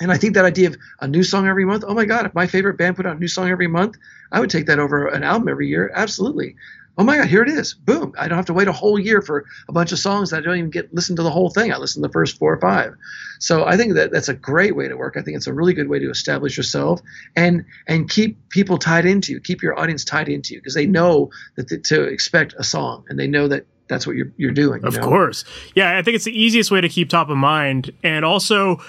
and I think that idea of a new song every month, oh my God, if my favorite band put out a new song every month, I would take that over an album every year. Absolutely. Oh my God, here it is. Boom. I don't have to wait a whole year for a bunch of songs that I don't even get listen to the whole thing. I listen to the first four or five. So I think that that's a great way to work. I think it's a really good way to establish yourself and and keep people tied into you, keep your audience tied into you because they know that the, to expect a song and they know that that's what you're you're doing. Of you know? course. Yeah, I think it's the easiest way to keep top of mind and also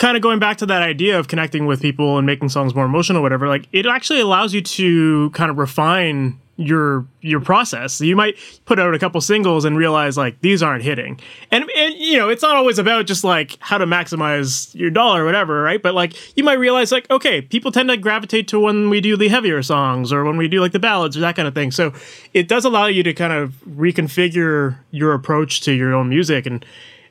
kind of going back to that idea of connecting with people and making songs more emotional, whatever, like it actually allows you to kind of refine your your process. You might put out a couple singles and realize like these aren't hitting. And and you know, it's not always about just like how to maximize your dollar or whatever, right? But like you might realize like okay, people tend to gravitate to when we do the heavier songs or when we do like the ballads or that kind of thing. So it does allow you to kind of reconfigure your approach to your own music and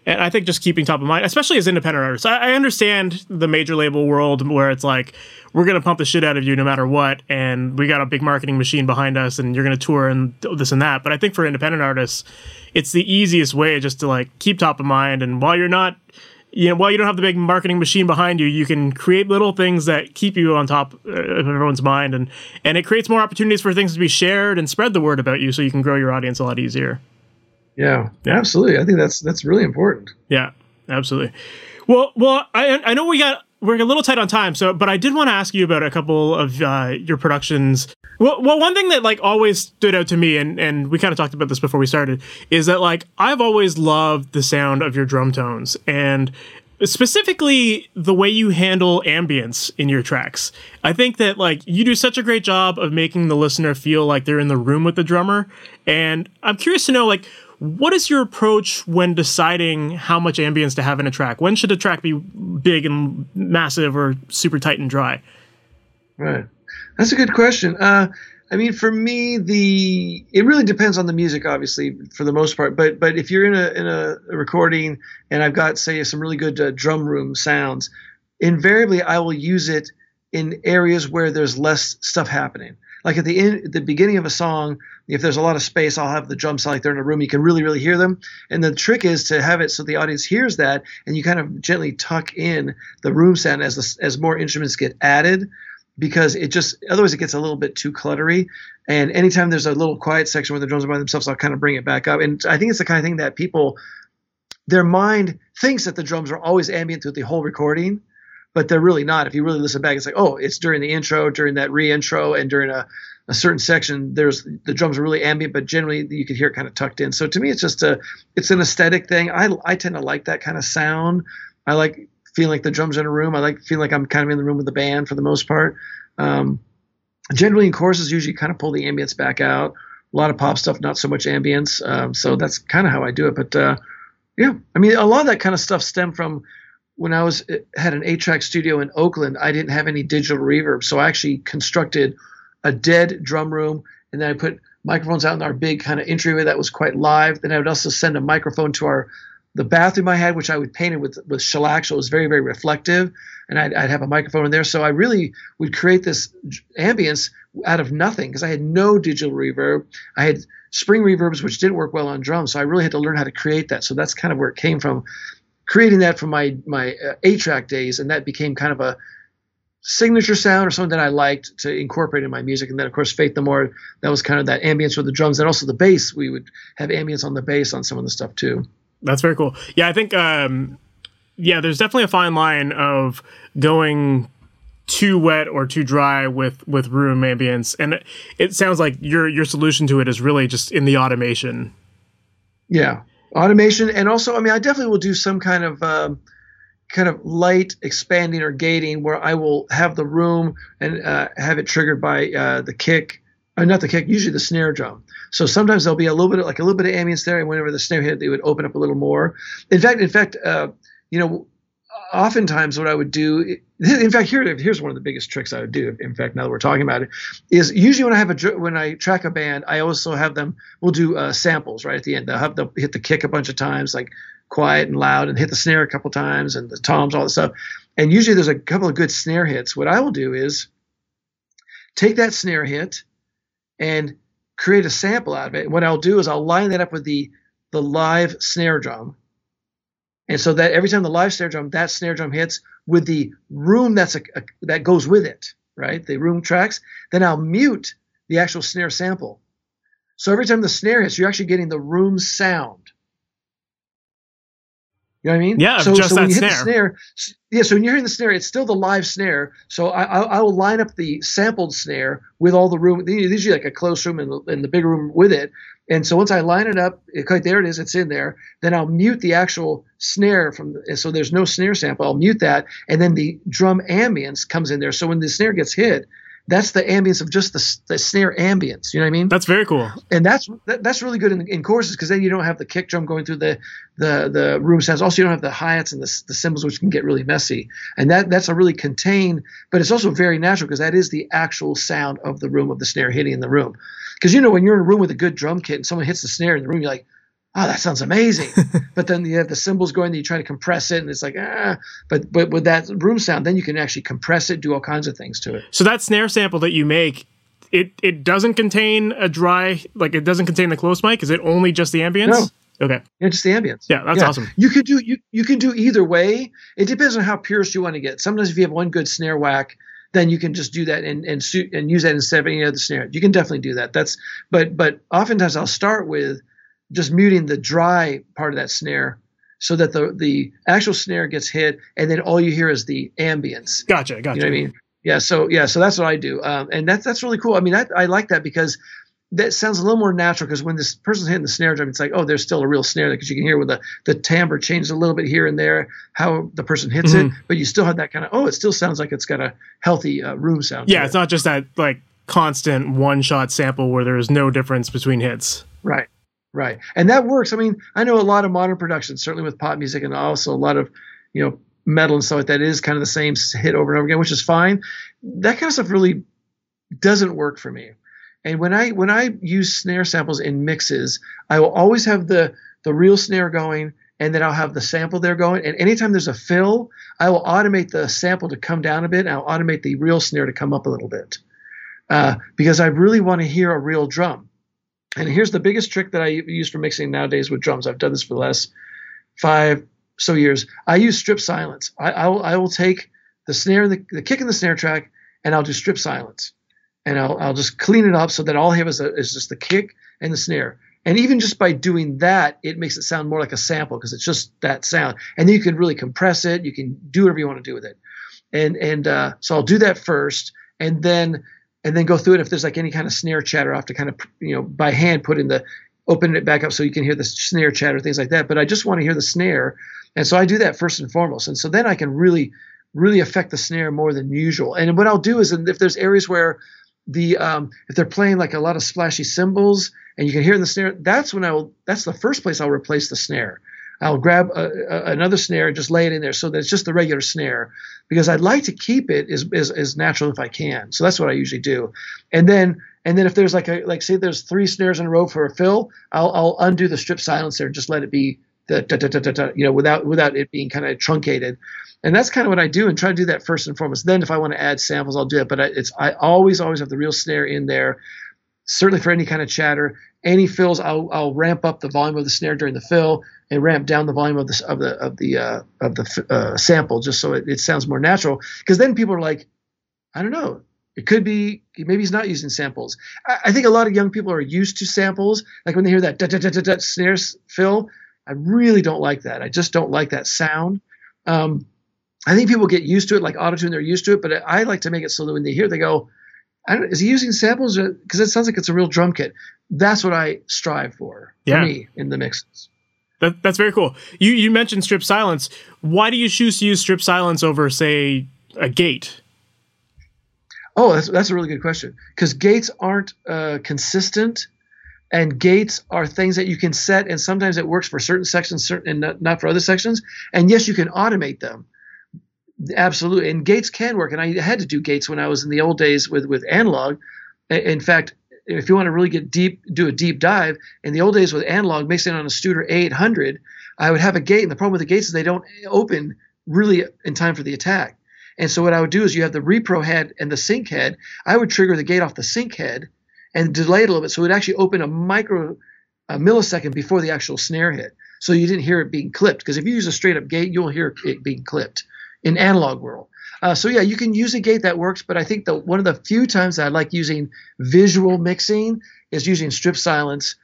and I think just keeping top of mind, especially as independent artists, I, I understand the major label world where it's like we're gonna pump the shit out of you no matter what, and we got a big marketing machine behind us, and you're gonna tour and this and that. But I think for independent artists, it's the easiest way just to like keep top of mind, and while you're not you know, while you don't have the big marketing machine behind you, you can create little things that keep you on top uh, of everyone's mind, and and it creates more opportunities for things to be shared and spread the word about you, so you can grow your audience a lot easier. Yeah, yeah, absolutely. I think that's that's really important. Yeah, absolutely. Well, well, I I know we got we're a little tight on time, so but I did want to ask you about a couple of uh, your productions. Well, well, one thing that like always stood out to me, and and we kind of talked about this before we started, is that like I've always loved the sound of your drum tones, and specifically the way you handle ambience in your tracks. I think that like you do such a great job of making the listener feel like they're in the room with the drummer, and I'm curious to know like what is your approach when deciding how much ambience to have in a track? When should a track be big and massive or super tight and dry? Right. That's a good question. Uh, I mean, for me, the it really depends on the music, obviously, for the most part. But but if you're in a in a recording and I've got say some really good uh, drum room sounds, invariably I will use it in areas where there's less stuff happening like at the at the beginning of a song, if there's a lot of space, I'll have the drums sound like they're in a room. You can really, really hear them. And the trick is to have it so the audience hears that, and you kind of gently tuck in the room sound as the, as more instruments get added, because it just otherwise it gets a little bit too cluttery. And anytime there's a little quiet section where the drums are by themselves, I'll kind of bring it back up. And I think it's the kind of thing that people, their mind thinks that the drums are always ambient through the whole recording but they're really not. If you really listen back, it's like, oh, it's during the intro, during that re-intro, and during a, a certain section. There's the drums are really ambient, but generally you could hear it kind of tucked in. So to me, it's just a, it's an aesthetic thing. I I tend to like that kind of sound. I like feeling like the drums in a room. I like feeling like I'm kind of in the room with the band for the most part. Um, generally in choruses, usually kind of pull the ambience back out. A lot of pop stuff, not so much ambience. Um, so that's kind of how I do it. But uh, yeah, I mean, a lot of that kind of stuff stemmed from when I was eh, had an eight track studio in Oakland. I didn't have any digital reverb, so I actually constructed a dead drum room, and then I put microphones out in our big kind of entryway that was quite live. Then I would also send a microphone to our the bathroom I had, which I would paint it with with shellac, so it was very very reflective, and I'd, I'd have a microphone in there. So I really would create this ambience out of nothing because I had no digital reverb. I had spring reverbs, which didn't work well on drums, so I really had to learn how to create that. So that's kind of where it came from, creating that from my my uh, eight track days, and that became kind of a signature sound or something that I liked to incorporate in my music. And then, of course, Faith No More, that was kind of that ambience with the drums and also the bass. We would have ambience on the bass on some of the stuff too. That's very cool. Yeah, I think, um, yeah, there's definitely a fine line of going too wet or too dry with with room ambience and it, it sounds like your your solution to it is really just in the automation yeah automation and also i mean i definitely will do some kind of um, kind of light expanding or gating where I will have the room and uh, have it triggered by uh, the kick, uh, not the kick, usually the snare drum. So sometimes there'll be a little bit of, like a little bit of ambience there, and whenever the snare hit, they would open up a little more. In fact, in fact, uh, you know, oftentimes what I would do, in fact, here here's one of the biggest tricks I would do. In fact, now that we're talking about it, is usually when I have a when I track a band, I also have them. We'll do uh, samples right at the end. They'll have hit the kick a bunch of times, like quiet and loud and hit the snare a couple times and the toms, all this stuff. And usually there's a couple of good snare hits. What I will do is take that snare hit and create a sample out of it. What I'll do is I'll line that up with the the live snare drum. And so that every time the live snare drum, that snare drum hits with the room that's a, a that goes with it, right? The room tracks, then I'll mute the actual snare sample. So every time the snare hits, you're actually getting the room sound. You know what I mean? Yeah, so, just so that when you snare. hit the snare, yeah. So when you're hearing the snare, it's still the live snare. So I, I, I will line up the sampled snare with all the room. There's usually like a close room and the, and the big room with it. And so once I line it up, okay, there it is, it's in there. Then I'll mute the actual snare from, the, so there's no snare sample. I'll mute that, and then the drum ambience comes in there. So when the snare gets hit, that's the ambience of just the, the snare ambience. You know what I mean? That's very cool. And that's that, that's really good in, in choruses because then you don't have the kick drum going through the the the room sounds. Also, you don't have the hi hats and the, the cymbals, which can get really messy. And that that's a really contained, but it's also very natural because that is the actual sound of the room of the snare hitting in the room. Because you know when you're in a room with a good drum kit and someone hits the snare in the room, you're like, oh, that sounds amazing. (laughs) but then you have the cymbals going, then you try to compress it, and it's like, ah. But but with that room sound, then you can actually compress it, do all kinds of things to it. So that snare sample that you make, it it doesn't contain a dry, like it doesn't contain the close mic. Is it only just the ambience? No. Okay. Yeah, just the ambience. Yeah, that's awesome. You could do you you can do either way. It depends on how purist you want to get. Sometimes if you have one good snare whack, then you can just do that and and suit and use that instead of any other snare. You can definitely do that. That's but but oftentimes I'll start with just muting the dry part of that snare so that the the actual snare gets hit and then all you hear is the ambience. Gotcha. Gotcha. You know what I mean? Yeah. So yeah. So that's what I do, um, and that's that's really cool. I mean, I, I like that because that sounds a little more natural. Because when this person's hitting the snare drum, it's like, oh, there's still a real snare there because you can hear with the the timbre changes a little bit here and there how the person hits Mhm. it, but you still have that kind of oh, it still sounds like it's got a healthy uh, room sound. Yeah, it. it's not just that like constant one shot sample where there is no difference between hits. Right. Right. And that works. I mean, I know a lot of modern productions, certainly with pop music and also a lot of, you know, metal and stuff like that is kind of the same hit over and over again, which is fine. That kind of stuff really doesn't work for me. And when I when I use snare samples in mixes, I will always have the the real snare going and then I'll have the sample there going. And anytime there's a fill, I will automate the sample to come down a bit and I'll automate the real snare to come up a little bit. Uh, because I really want to hear a real drum. And here's the biggest trick that I use for mixing nowadays with drums. I've done this for the last five so years. I use strip silence. I, I, will, I will take the snare, the, the kick and the snare track, and I'll do strip silence. And I'll, I'll just clean it up so that all I have is, a, is just the kick and the snare. And even just by doing that, it makes it sound more like a sample because it's just that sound. And then you can really compress it. You can do whatever you want to do with it. And and uh, so I'll do that first, and then and then go through it. If there's like any kind of snare chatter, I have to kind of you know by hand put in the open it back up so you can hear the snare chatter, things like that. But I just want to hear the snare, and so I do that first and foremost. And so then I can really really affect the snare more than usual. And what I'll do is if there's areas where the um, if they're playing like a lot of splashy cymbals and you can hear the snare, that's when I will. That's the first place I'll replace the snare. I'll grab a, a, another snare and just lay it in there so that it's just the regular snare because I'd like to keep it as, as, as natural if I can. So that's what I usually do. And then and then if there's like a like say there's three snares in a row for a fill, I'll I'll undo the strip silencer and just let it be the da, da, da, da, da, you know without without it being kind of truncated. And that's kind of what I do and try to do that first and foremost. Then if I want to add samples, I'll do it. But I, it's I always always have the real snare in there. Certainly for any kind of chatter, any fills, I'll, I'll ramp up the volume of the snare during the fill and ramp down the volume of the of the of the uh, of the uh, sample just so it, it sounds more natural. Because then people are like, I don't know, it could be maybe he's not using samples. I, I, think a lot of young people are used to samples. Like when they hear that da, da, da, da, da, snare fill, I really don't like that. I just don't like that sound. Um, I think people get used to it, like autotune, they're used to it. But I like to make it so that when they hear, they go, "Is he using samples?" Because it sounds like it's a real drum kit. That's what I strive for yeah. for me in the mixes. That, that's very cool. You you mentioned strip silence. Why do you choose to use strip silence over, say, a gate? Oh, that's that's a really good question. Because gates aren't uh, consistent, and gates are things that you can set, and sometimes it works for certain sections, certain and not, not for other sections. And yes, you can automate them. Absolutely, and gates can work. And I had to do gates when I was in the old days with with analog. In fact, if you want to really get deep, do a deep dive. In the old days with analog, mixing on a Studer 800, I would have a gate, and the problem with the gates is they don't open really in time for the attack. And so what I would do is you have the repro head and the sync head. I would trigger the gate off the sync head and delay it a little bit so it would actually open a micro a millisecond before the actual snare hit. So you didn't hear it being clipped. Because if you use a straight up gate, you'll hear it being clipped in analog world. Uh, so yeah, you can use a gate that works, but I think that one of the few times that I like using visual mixing is using strip silence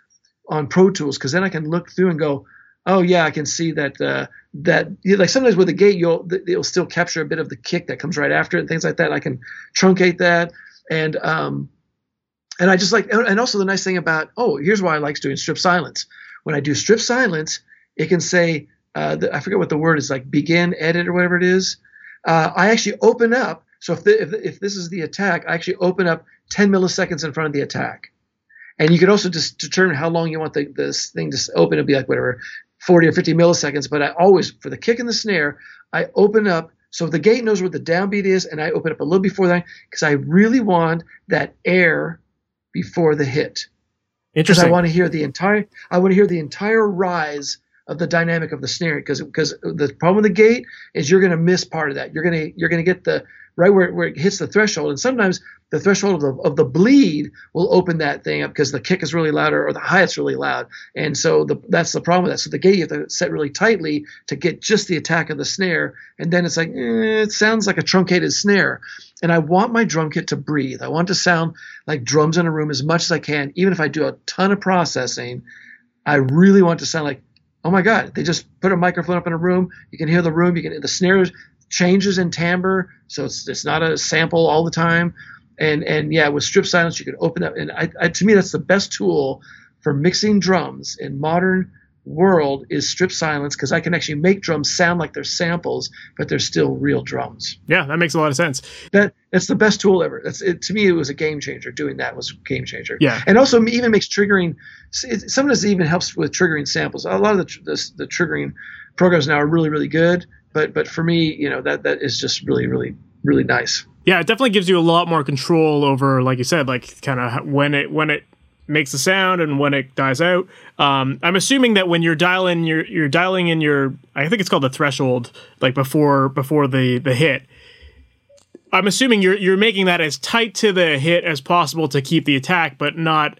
on Pro Tools because then I can look through and go, oh yeah, I can see that uh, that like sometimes with a gate you'll it'll still capture a bit of the kick that comes right after it and things like that. I can truncate that and um, and I just like and also the nice thing about oh here's why I like doing strip silence. When I do strip silence, it can say uh, the, I forget what the word is like begin edit or whatever it is uh, I actually open up. So if, the, if, if this is the attack, I actually open up 10 milliseconds in front of the attack. And you can also just determine how long you want the, this thing to open. It'll be like whatever, 40 or 50 milliseconds. But I always, for the kick and the snare, I open up. So the gate knows where the downbeat is, and I open up a little before that because I really want that air before the hit. Because I want to hear the entire, I want to hear the entire rise of the dynamic of the snare because because the problem with the gate is you're going to miss part of that. You're going to you're going to get the right where, where it hits the threshold, and sometimes the threshold of the, of the bleed will open that thing up because the kick is really loud or, the hi hat's really loud, and so the, that's the problem with that. So the gate you have to set really tightly to get just the attack of the snare, and then it's like eh, it sounds like a truncated snare. And I want my drum kit to breathe. I want to sound like drums in a room as much as I can, even if I do a ton of processing. I really want to sound like oh my God, they just put a microphone up in a room. You can hear the room. You can the snares changes in timbre, so it's it's not a sample all the time. And and yeah, with strip silence, you can open up. And I, I, to me, that's the best tool for mixing drums in modern world is strip silence because I can actually make drums sound like they're samples, but they're still real drums. Yeah, that makes a lot of sense. That it's the best tool ever. That's it, to me. It was a game changer. Doing that was a game changer. Yeah, and also even makes triggering. It, sometimes it even helps with triggering samples. A lot of the, the the triggering programs now are really really good. But but for me, you know that that is just really really really nice. Yeah, it definitely gives you a lot more control over, like you said, like kind of when it when it makes a sound and when it dies out. Um, I'm assuming that when you're dialing, you're you're dialing in your I think it's called the threshold, like before before the the hit. I'm assuming you're you're making that as tight to the hit as possible to keep the attack, but not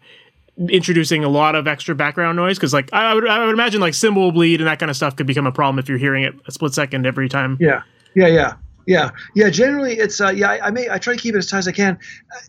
introducing a lot of extra background noise because like I would I would imagine like cymbal bleed and that kind of stuff could become a problem if you're hearing it a split second every time. Yeah, yeah, yeah. Yeah, yeah. Generally, it's uh, yeah. I, I may I try to keep it as tight as I can.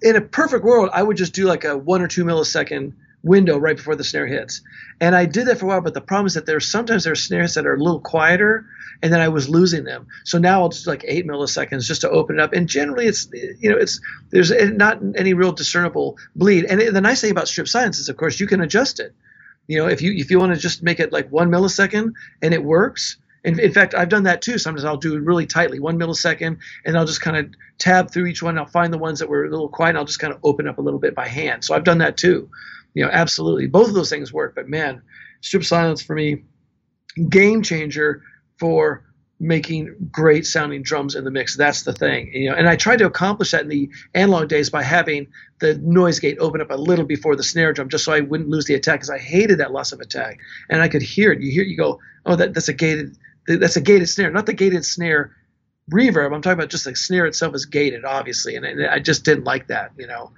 In a perfect world, I would just do like a one or two millisecond window right before the snare hits, and I did that for a while. But the problem is that there's sometimes there are snares that are a little quieter, and then I was losing them. So now I'll just like eight milliseconds just to open it up. And generally, it's you know it's there's not any real discernible bleed. And the nice thing about strip silence is, of course, you can adjust it. You know, if you if you want to just make it like one millisecond and it works, In, in fact, I've done that too. Sometimes I'll do it really tightly, one millisecond, and I'll just kind of tab through each one. I'll find the ones that were a little quiet, and I'll just kind of open up a little bit by hand. So I've done that too. You know, absolutely. Both of those things work. But man, strip silence for me, game changer for making great sounding drums in the mix. That's the thing, you know. And I tried to accomplish that in the analog days by having the noise gate open up a little before the snare drum, just so I wouldn't lose the attack, because I hated that loss of attack, and I could hear it. You hear, you go, oh, that, that's a gated, that's a gated snare, not the gated snare reverb. I'm talking about just the snare itself is gated, obviously, and, and I just didn't like that, you know.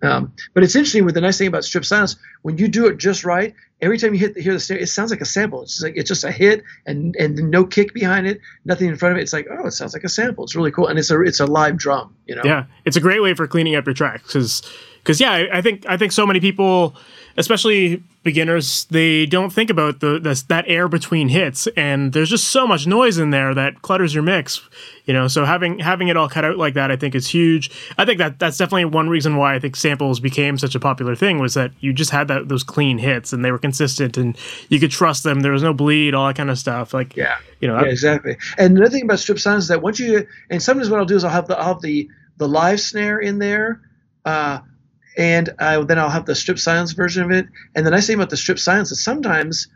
Um, but it's interesting with the nice thing about strip silence, when you do it just right, every time you hit the, hear the snare, it sounds like a sample. It's like it's just a hit and and no kick behind it, nothing in front of it. It's like oh, it sounds like a sample. It's really cool, and it's a it's a live drum. You know. Yeah, it's a great way for cleaning up your tracks because because yeah, I, I think I think so many people especially beginners, they don't think about the, the, that air between hits, and there's just so much noise in there that clutters your mix. You know, so having having it all cut out like that, I think is huge. I think that that's definitely one reason why I think samples became such a popular thing was that you just had that those clean hits and they were consistent and you could trust them. There was no bleed, all that kind of stuff. Like yeah, you know, yeah, exactly. And another thing about strip sounds is that once you and sometimes what I'll do is I'll have the I'll have the the live snare in there. Uh, and I, then I'll have the strip silence version of it. And the nice thing about the strip silence is sometimes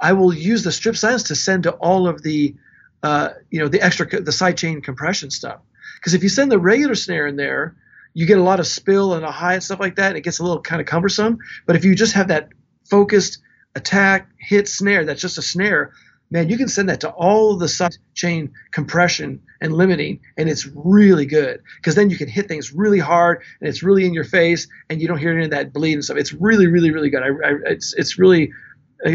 I will use the strip silence to send to all of the, uh, you know, the extra the sidechain compression stuff. Because if you send the regular snare in there, you get a lot of spill and a high and stuff like that, and it gets a little kind of cumbersome. But if you just have that focused attack hit snare, that's just a snare, man, you can send that to all the side chain compression and limiting, and it's really good because then you can hit things really hard and it's really in your face, and you don't hear any of that bleed and stuff. It's really, really, really good. I, I, it's it's really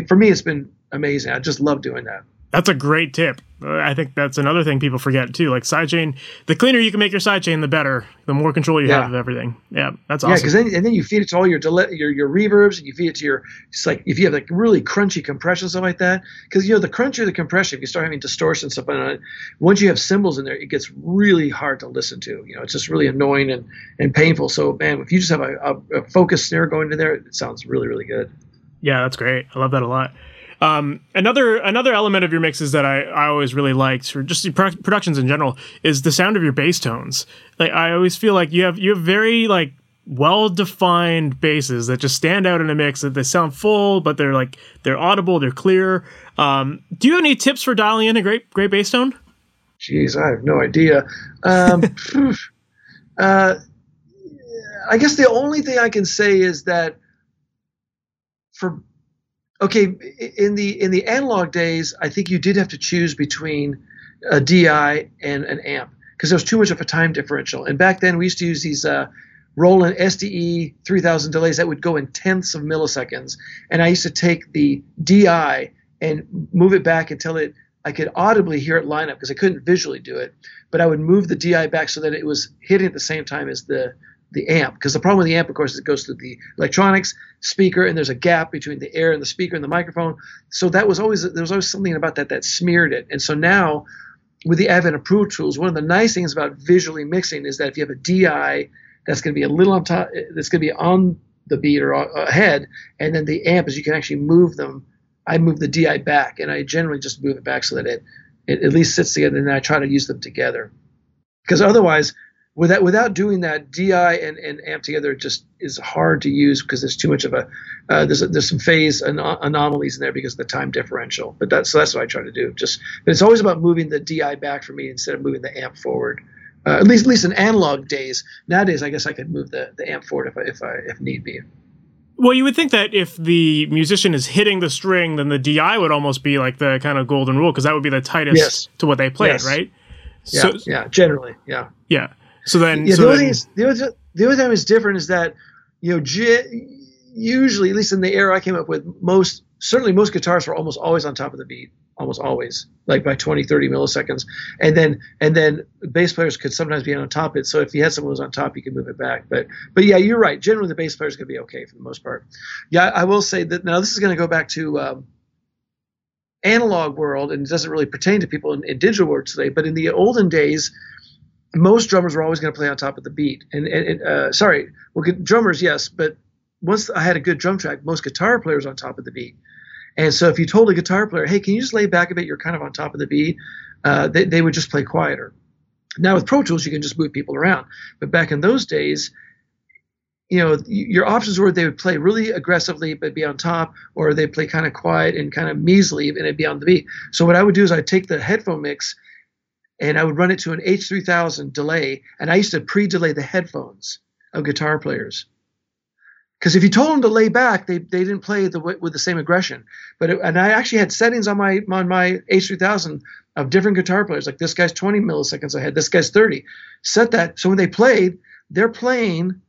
for me, it's been amazing. I just love doing that. That's a great tip. I think that's another thing people forget too. Like sidechain, the cleaner you can make your sidechain, the better. The more control you yeah. have of everything. Yeah, that's awesome. Yeah, because then and then you feed it to all your delay, your your reverbs, and you feed it to your. It's like if you have like really crunchy compression stuff like that, because you know the crunchier the compression, if you start having distortion stuff on it, once you have cymbals in there, it gets really hard to listen to. You know, it's just really annoying and and painful. So man, if you just have a, a, a focused snare going in there, it sounds really really good. Yeah, that's great. I love that a lot. Um, another another element of your mixes that I, I always really liked, or just pro- productions in general, is the sound of your bass tones. Like I always feel like you have you have very like well defined basses that just stand out in a mix. That they sound full, but they're like they're audible, they're clear. Um, do you have any tips for dialing in a great great bass tone? Jeez, I have no idea. Um, (laughs) uh, I guess the only thing I can say is that for okay in the in the analog days i think you did have to choose between a di and an amp because there was too much of a time differential. And back then we used to use these uh, roland sde 3000 delays that would go in tenths of milliseconds. And i used to take the di and move it back until it i could audibly hear it line up because i couldn't visually do it. But i would move the di back so that it was hitting at the same time as the the amp because the problem with the amp of course is it goes through the electronics speaker and there's a gap between the air and the speaker and the microphone. So that was always there was always something about that that smeared it. And so now with the advent of pro tools one of the nice things about visually mixing is that if you have a di that's going to be a little on top that's going to be on the beat or ahead and then the amp is you can actually move them. I move the di back and i generally just move it back so that it it at least sits together and then i try to use them together. Because otherwise without without doing that di and, and amp together just is hard to use because there's too much of a uh, there's a, there's some phase an- anomalies in there because of the time differential but that's so that's what i try to do just but it's always about moving the di back for me instead of moving the amp forward uh, at least at least in analog days nowadays i guess i could move the, the amp forward if i if i if need be well, you would think that if the musician is hitting the string, then the DI would almost be like the kind of golden rule because that would be the tightest yes. to what they played, yes. right? Yeah, so, yeah, generally, yeah. Yeah. So then, yeah. So the, only thing is, the, only, the only time is different is that you know, j- usually, at least in the era I came up with, most certainly most guitars were almost always on top of the beat, almost always, like by 20, 30 milliseconds, and then and then bass players could sometimes be on top of it. So if you had someone who was on top, you could move it back. But but yeah, you're right. Generally, the bass players could be okay for the most part. Yeah, I will say that now this is going to go back to. Um, analog world and it doesn't really pertain to people in, in digital world today but in the olden days most drummers were always going to play on top of the beat. And, and uh, sorry, well, drummers, yes, but once I had a good drum track, most guitar players on top of the beat. And so if you told a guitar player, hey, can you just lay back a bit? You're kind of on top of the beat. Uh, they, they would just play quieter. Now with Pro Tools, you can just move people around. But back in those days, you know, your options were they would play really aggressively but be on top, or they play kind of quiet and kind of measly and it'd be on the beat. So what I would do is I'd take the headphone mix and I would run it to an H3000 delay, and I used to pre-delay the headphones of guitar players. Because if you told them to lay back, they, they didn't play the, with the same aggression. But it, and I actually had settings on my on my H3000 of different guitar players. Like this guy's 20 milliseconds ahead, this guy's 30. Set that so when they played, they're playing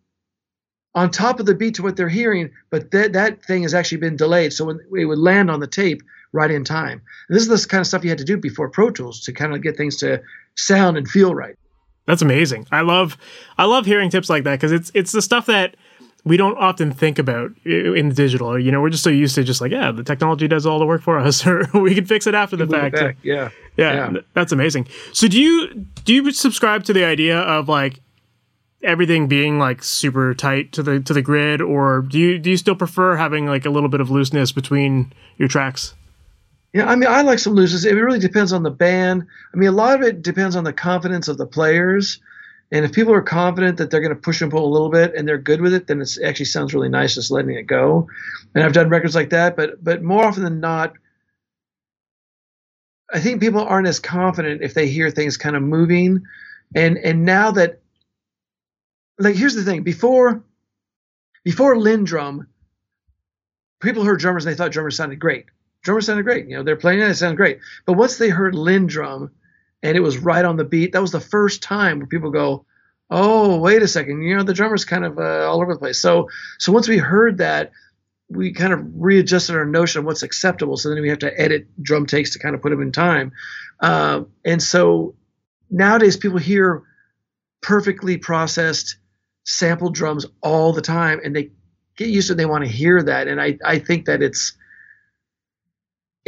on top of the beat to what they're hearing, but that that thing has actually been delayed, so when it would land on the tape right in time. And this is the kind of stuff you had to do before Pro Tools to kind of get things to sound and feel right. That's amazing. I love I love hearing tips like that because it's it's the stuff that we don't often think about in the digital. You know, we're just so used to just like, yeah, the technology does all the work for us, (laughs) or we can fix it after the fact. Yeah. yeah, yeah, that's amazing. So do you do you subscribe to the idea of like everything being like super tight to the to the grid, or do you do you still prefer having like a little bit of looseness between your tracks? Yeah, I mean, I like some looseness. It really depends on the band. I mean, a lot of it depends on the confidence of the players. And if people are confident that they're going to push and pull a little bit and they're good with it, then it actually sounds really nice just letting it go. And I've done records like that, but but more often than not, I think people aren't as confident if they hear things kind of moving. And and now that like here's the thing before before LinnDrum, people heard drummers and they thought drummers sounded great. Drummers sounded great. You know, they're playing it, it sounded great. But once they heard LinnDrum and it was right on the beat, that was the first time where people go, "Oh, wait a second, you know, the drummer's kind of uh, all over the place." So, so once we heard that, we kind of readjusted our notion of what's acceptable. So then we have to edit drum takes to kind of put them in time. Uh, and so nowadays, people hear perfectly processed sample drums all the time and they get used to it they want to hear that and I, I think that it's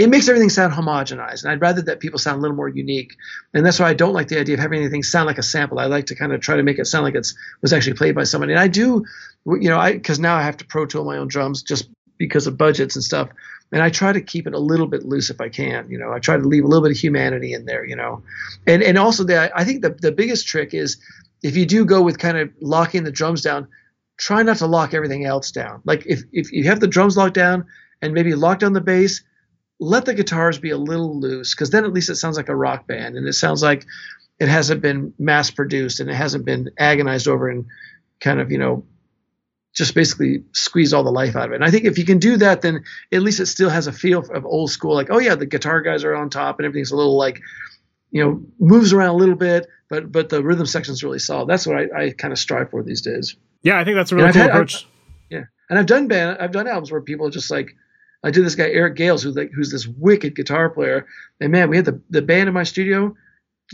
it makes everything sound homogenized and i'd rather that people sound a little more unique. And that's why i don't like the idea of having anything sound like a sample. I like to kind of try to make it sound like it was actually played by somebody. And i do you know i because now i have to pro tool my own drums just because of budgets and stuff. And i try to keep it a little bit loose if i can you know. I try to leave a little bit of humanity in there you know. And and also the, i think the, the biggest trick is if you do go with kind of locking the drums down, try not to lock everything else down. Like if, if you have the drums locked down and maybe lock down the bass, let the guitars be a little loose because then at least it sounds like a rock band and it sounds like it hasn't been mass produced and it hasn't been agonized over and kind of, you know, just basically squeeze all the life out of it. And I think if you can do that, then at least it still has a feel of old school, like, oh yeah, the guitar guys are on top and everything's a little like, you know, moves around a little bit but but the rhythm section's really solid. That's what I, I kind of strive for these days. Yeah, I think that's a really cool had, approach. I've, yeah, and I've done band, I've done albums where people are just like, I did this guy Eric Gales, who's like who's this wicked guitar player, and man, we had the the band in my studio,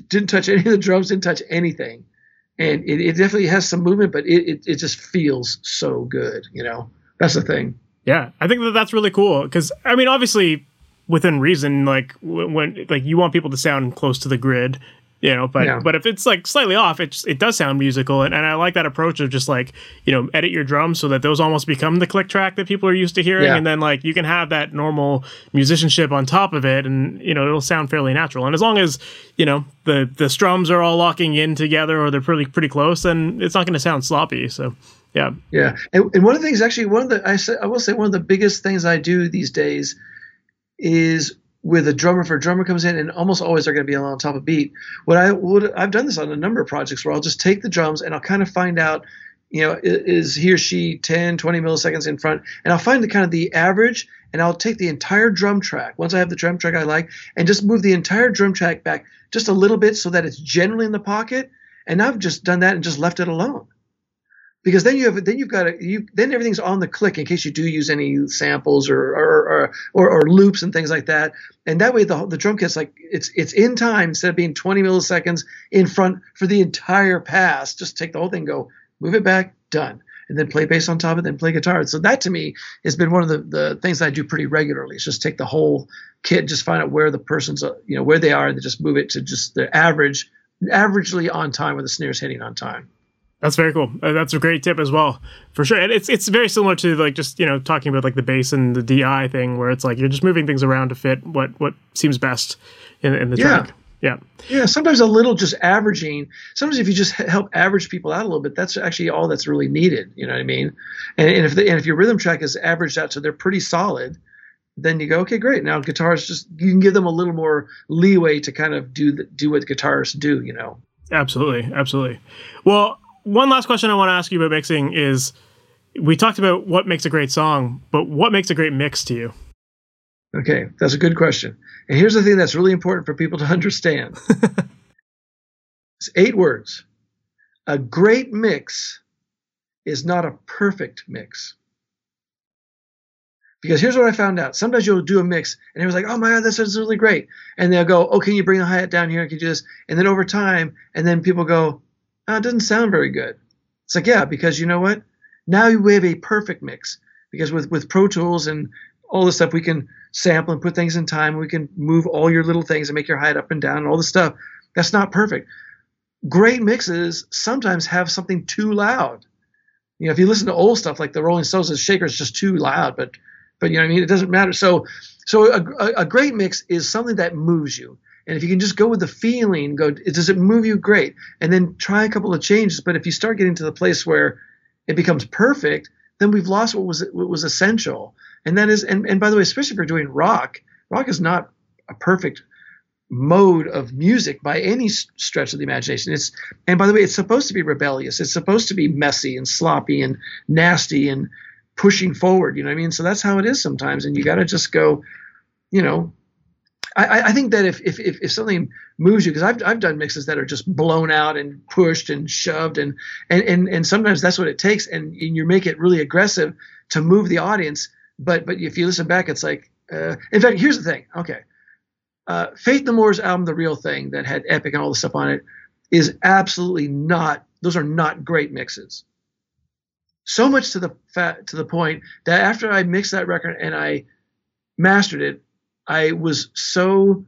didn't touch any of the drums, didn't touch anything, and it, it definitely has some movement, but it, it it just feels so good, you know. That's the thing. Yeah, I think that that's really cool because I mean, obviously within reason like when like you want people to sound close to the grid you know but yeah. but if it's like slightly off it it does sound musical and, and i like that approach of just like you know edit your drums so that those almost become the click track that people are used to hearing yeah. and then like you can have that normal musicianship on top of it and you know it'll sound fairly natural and as long as you know the the strums are all locking in together or they're pretty pretty close then it's not going to sound sloppy so yeah yeah and, and one of the things actually one of the I, say, I will say one of the biggest things i do these days is with a drummer for a drummer comes in and almost always they're going to be on top of beat what i would i've done this on a number of projects where i'll just take the drums and i'll kind of find out you know is he or she 10 20 milliseconds in front and i'll find the kind of the average and i'll take the entire drum track. Once i have the drum track i like and just move the entire drum track back just a little bit so that it's generally in the pocket and i've just done that and just left it alone because then you have then you've got a, you then everything's on the click in case you do use any samples or or, or or, or, loops and things like that. And that way the the drum kit's like it's it's in time instead of being 20 milliseconds in front for the entire pass. Just take the whole thing go move it back done. And then play bass on top of it then play guitar. So that to me has been one of the the things I do pretty regularly is just take the whole kit just find out where the person's uh, you know where they are and just move it to just the average averagely on time where the snare's hitting on time That's very cool. Uh, that's a great tip as well, for sure. And it's it's very similar to like just you know talking about like the bass and the DI thing, where it's like you're just moving things around to fit what what seems best in, in the Yeah. track. Yeah, Yeah, sometimes a little just averaging. Sometimes if you just help average people out a little bit, that's actually all that's really needed. You know what I mean? And, and if the, and if your rhythm track is averaged out so they're pretty solid, then you go, okay, great. Now guitars just you can give them a little more leeway to kind of do the, do what guitarists do. You know? absolutely, absolutely. Well, one last question I want to ask you about mixing is, we talked about what makes a great song, but what makes a great mix to you? Okay, that's a good question. And here's the thing that's really important for people to (laughs) understand. it's eight words. A great mix is not a perfect mix. Because here's what I found out. Sometimes you'll do a mix and it was like, oh my God, this is really great. And they'll go, oh, can you bring the hi hat down here? Can you do this? And then over time, and then people go, oh, it doesn't sound very good. It's like, yeah, because you know what? Now we have a perfect mix. Because with, with Pro Tools and all this stuff, we can sample and put things in time. We can move all your little things and make your height up and down and all this stuff. That's not perfect. Great mixes sometimes have something too loud. You know, if you listen to old stuff like the Rolling Stones, the shaker is just too loud, but but you know what I mean. It doesn't matter. So so a, a, a great mix is something that moves you. And if you can just go with the feeling, go does it move you? Great. And then try a couple of changes. But if you start getting to the place where it becomes perfect, then we've lost what was what was essential. And that is, and, and by the way, especially if you're doing rock, rock is not a perfect mode of music by any stretch of the imagination. It's and by the way, it's supposed to be rebellious. It's supposed to be messy and sloppy and nasty and pushing forward. You know what I mean? So that's how it is sometimes, and you got to just go. You know, I- I, think that if if if, if something moves you, because I've I've done mixes that are just blown out and pushed and shoved, and and and, and sometimes that's what it takes, and, and you make it really aggressive to move the audience. But but if you listen back, it's like. Uh, in fact, here's the thing. Okay, uh, Faith No More's album, The Real Thing, that had Epic and all the stuff on it, is absolutely not. Those are not great mixes. So much to the fa- to the point that after I mixed that record and I mastered it, I was so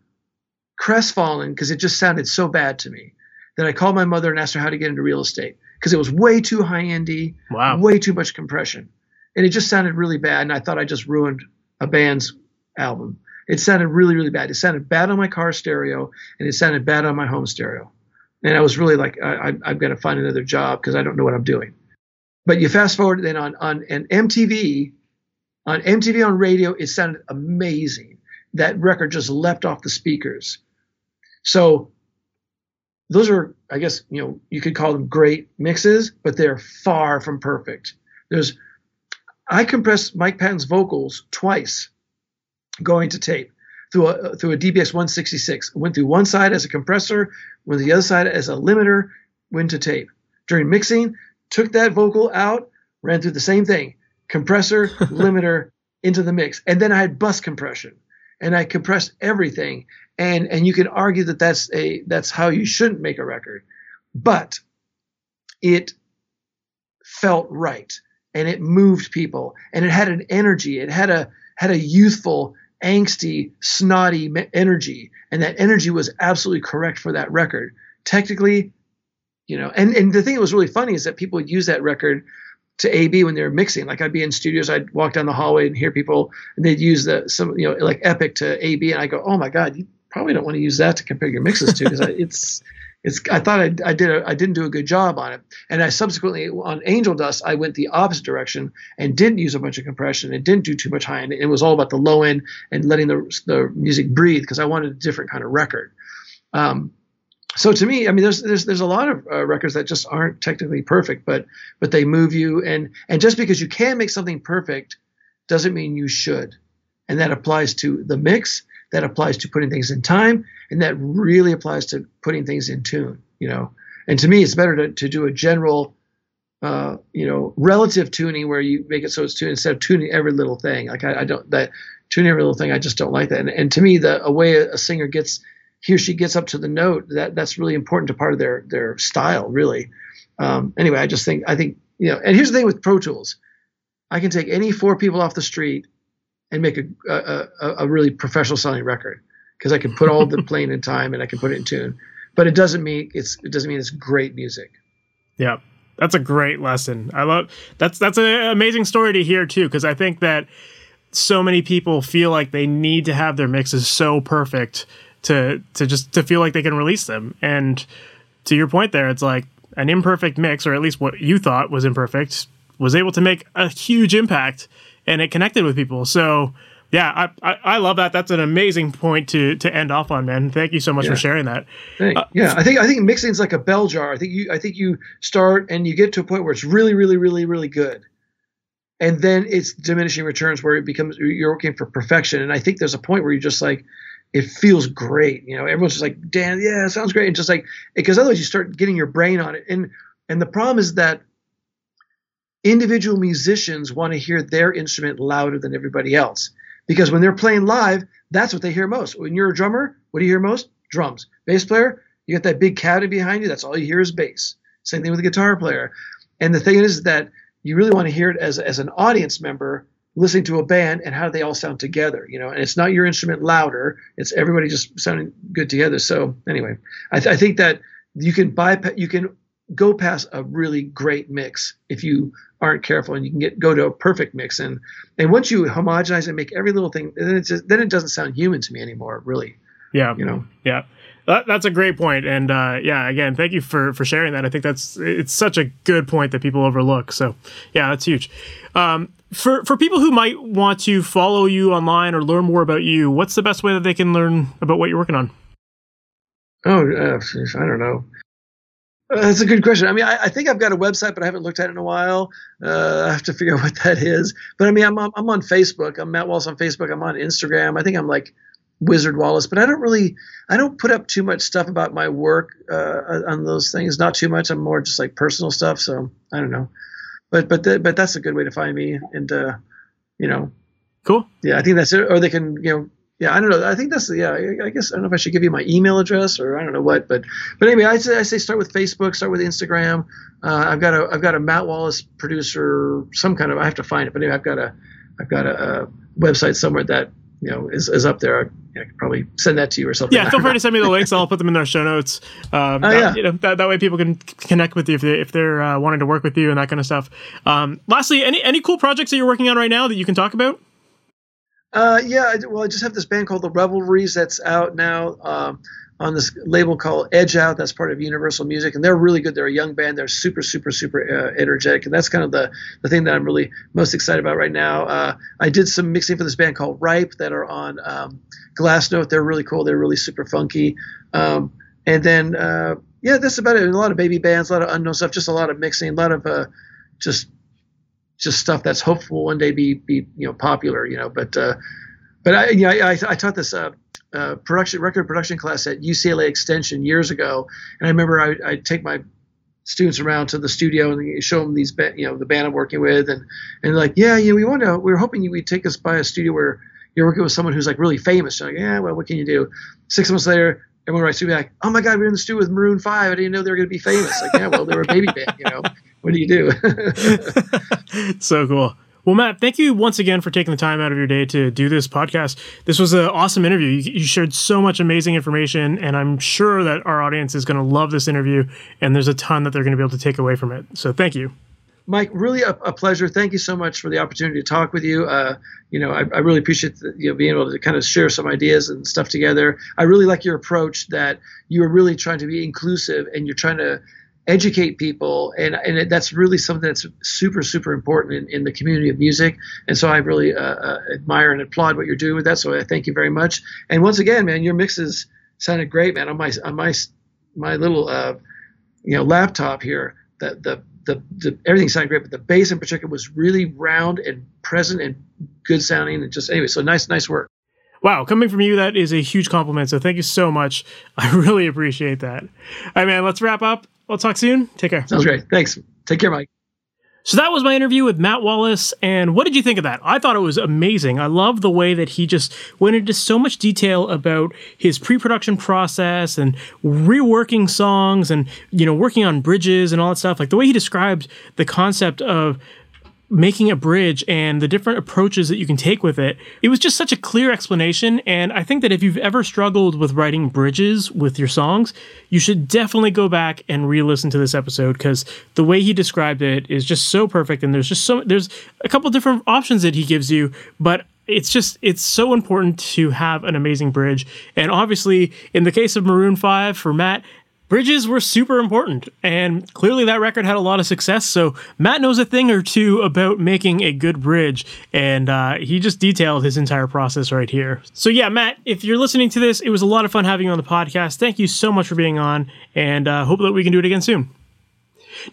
crestfallen because it just sounded so bad to me that I called my mother and asked her how to get into real estate because it was way too high endy, Wow. way too much compression, and it just sounded really bad. And I thought I just ruined a band's album. It sounded really, really bad. It sounded bad on my car stereo, and it sounded bad on my home stereo. And I was really like, I, I, I've got to find another job because I don't know what I'm doing. But you fast forward then on on an MTV, on MTV on radio, it sounded amazing. That record just leapt off the speakers. So those are, I guess, you know, you could call them great mixes, but they're far from perfect. There's, I compressed Mike Patton's vocals twice going to tape through a through a DBX 166. Went through one side as a compressor, went the other side as a limiter, went to tape. During mixing, took that vocal out, ran through the same thing, compressor, (laughs) limiter into the mix, and then I had bus compression, and I compressed everything. And and you can argue that that's a that's how you shouldn't make a record, but it felt right and it moved people and it had an energy it had a had a youthful angsty snotty energy and that energy was absolutely correct for that record technically you know and and the thing that was really funny is that people use that record to AB when they were mixing. Like I'd be in studios, I'd walk down the hallway and hear people, and they'd use the some you know like Epic to AB, and I go, oh my god, you probably don't want to use that to compare your mixes to because (laughs) it's it's. I thought I, I did a, I didn't do a good job on it, and I subsequently on Angel Dust I went the opposite direction and didn't use a bunch of compression and didn't do too much high end. It was all about the low end and letting the the music breathe because I wanted a different kind of record. Um, so to me, I mean, there's there's there's a lot of uh, records that just aren't technically perfect, but but they move you, and and just because you can make something perfect, doesn't mean you should, and that applies to the mix, that applies to putting things in time, and that really applies to putting things in tune. You know, and to me, it's better to to do a general, uh, you know, relative tuning where you make it so it's tuned instead of tuning every little thing. Like I, I don't that tuning every little thing, I just don't like that. And, and to me, the a way a, a singer gets he or she gets up to the note that that's really important to part of their their style really um, anyway i just think i think you know and here's the thing with pro tools i can take any four people off the street and make a a, a, a really professional sounding record because i can put all the (laughs) playing in time and i can put it in tune but it doesn't mean it's it doesn't mean it's great music Yeah. That's a great lesson. I love that's that's an amazing story to hear too because I think that so many people feel like they need to have their mixes so perfect to to just to feel like they can release them. And to your point there, it's like an imperfect mix, or at least what you thought was imperfect, was able to make a huge impact and it connected with people. So yeah, I, I, I, love that. That's an amazing point to to end off on, man. Thank you so much yeah. for sharing that. Uh, yeah, I think I think mixing is like a bell jar. I think you I think you start and you get to a point where it's really really really really good, and then it's diminishing returns where it becomes you're working for perfection. And I think there's a point where you're just like, it feels great. You know, everyone's just like, Dan, yeah, it sounds great, and just like because otherwise you start getting your brain on it. And and the problem is that individual musicians want to hear their instrument louder than everybody else because when they're playing live, that's what they hear most. When you're a drummer, what do you hear most? Drums. Bass player, you got that big cavity behind you. That's all you hear is bass. Same thing with a guitar player. And the thing is that you really want to hear it as, as an audience member listening to a band and how do they all sound together, you know, and it's not your instrument louder. It's everybody just sounding good together. So anyway, I, th- I think that you can bypass, you can go past a really great mix if you aren't careful and you can get go to a perfect mix. And and once you homogenize and make every little thing then it just then it doesn't sound human to me anymore really. Yeah. You know? Yeah that, that's a great point and uh, yeah again thank you for for sharing that i think that's it's such a good point that people overlook so yeah that's huge um, for for people who might want to follow you online or learn more about you what's the best way that they can learn about what you're working on oh uh, i don't know that's a good question. I mean, I, I, think I've got a website, but I haven't looked at it in a while. Uh, I have to figure out (laughs) what that is. But I mean, I'm I'm on Facebook. I'm Matt Wallace on Facebook. I'm on Instagram. I think I'm like Wizard Wallace, but I don't really, I don't put up too much stuff about my work uh, on those things. Not too much. I'm more just like personal stuff. So I don't know. But but the, but that's a good way to find me. And uh, you know, cool. Yeah, I think that's it. Or they can you know yeah, I don't know. I think that's yeah. I guess I don't know if I should give you my email address or I don't know what, but but anyway, I say I say start with Facebook, start with Instagram. Uh, I've got a I've got a Matt Wallace producer, some kind of I have to find it, but anyway, I've got a I've got a, a website somewhere that you know is, is up there. I, could probably send that to you or something. Yeah, feel free to send me the links. I'll put them in our show notes. Um, oh, that, yeah. You know, that, that way people can connect with you if they if they're uh, wanting to work with you and that kind of stuff. Um, lastly, any any cool projects that you're working on right now that you can talk about? Uh, yeah, I, well, I just have this band called the Revelries that's out now um, on this label called Edge Out. That's part of Universal Music, and they're really good. They're a young band. They're super, super, super uh, energetic, and that's kind of the the thing that I'm really most excited about right now. Uh, I did some mixing for this band called Ripe that are on um, Glassnote. They're really cool. They're really super funky. Um, and then uh, yeah, that's about it. a lot of baby bands, a lot of unknown stuff, just a lot of mixing, a lot of uh, just just stuff that's hopeful one day be be you know popular you know but uh, but I I, I, I taught this uh, production record production class at UCLA Extension years ago and I remember I I take my students around to the studio and show them these you know the band I'm working with and and like yeah yeah we want to we are hoping you would take us by a studio where you're working with someone who's like really famous. like, yeah, well, what can you do? Six months later, everyone writes to me like, oh my God, we are in the studio with Maroon Five. I didn't know they were going to be famous. Like, yeah, well, they were a baby band, you know what do you do? (laughs) (laughs) so cool. Well, Matt, thank you once again for taking the time out of your day to do this podcast. This was an awesome interview. You, you shared so much amazing information, and I'm sure that our audience is going to love this interview, and there's a ton that they're going to be able to take away from it. So, thank you. Mike, really a, a pleasure. Thank you so much for the opportunity to talk with you. Uh, you know, I, I, really appreciate the, you know being able to kind of share some ideas and stuff together. I really like your approach that you are really trying to be inclusive and you're trying to educate people and and that's really something that's super super important in, in the community of music and so i really uh, uh, admire and applaud what you're doing with that so i thank you very much and once again man your mixes sounded great man on my on my my little uh, you know laptop here the, the the, the everything sounded great but the bass in particular was really round and present and good sounding and just anyway so nice nice work Wow, coming from you, that is a huge compliment. So thank you so much. (laughs) I really appreciate that. All right, man, let's wrap up. We'll talk soon. Take care. Sounds great. Thanks. Take care, Mike. So that was my interview with Matt Wallace. And what did you think of that? I thought it was amazing. I love the way that he just went into so much detail about his pre-production process and reworking songs and, you know, working on bridges and all that stuff. Like the way he described the concept of making a bridge and the different approaches that you can take with it. It was just such a clear explanation. And I think that if you've ever struggled with writing bridges with your songs, you should definitely go back and re listen to this episode because the way he described it is just so perfect. And there's just so, there's a couple different options that he gives you, but it's just it's so important to have an amazing bridge and obviously in the case of maroon 5 for matt bridges were super important and clearly that record had a lot of success so matt knows a thing or two about making a good bridge and uh, he just detailed his entire process right here. So yeah matt if you're listening to this it was a lot of fun having you on the podcast. Thank you so much for being on and uh, hope that we can do it again soon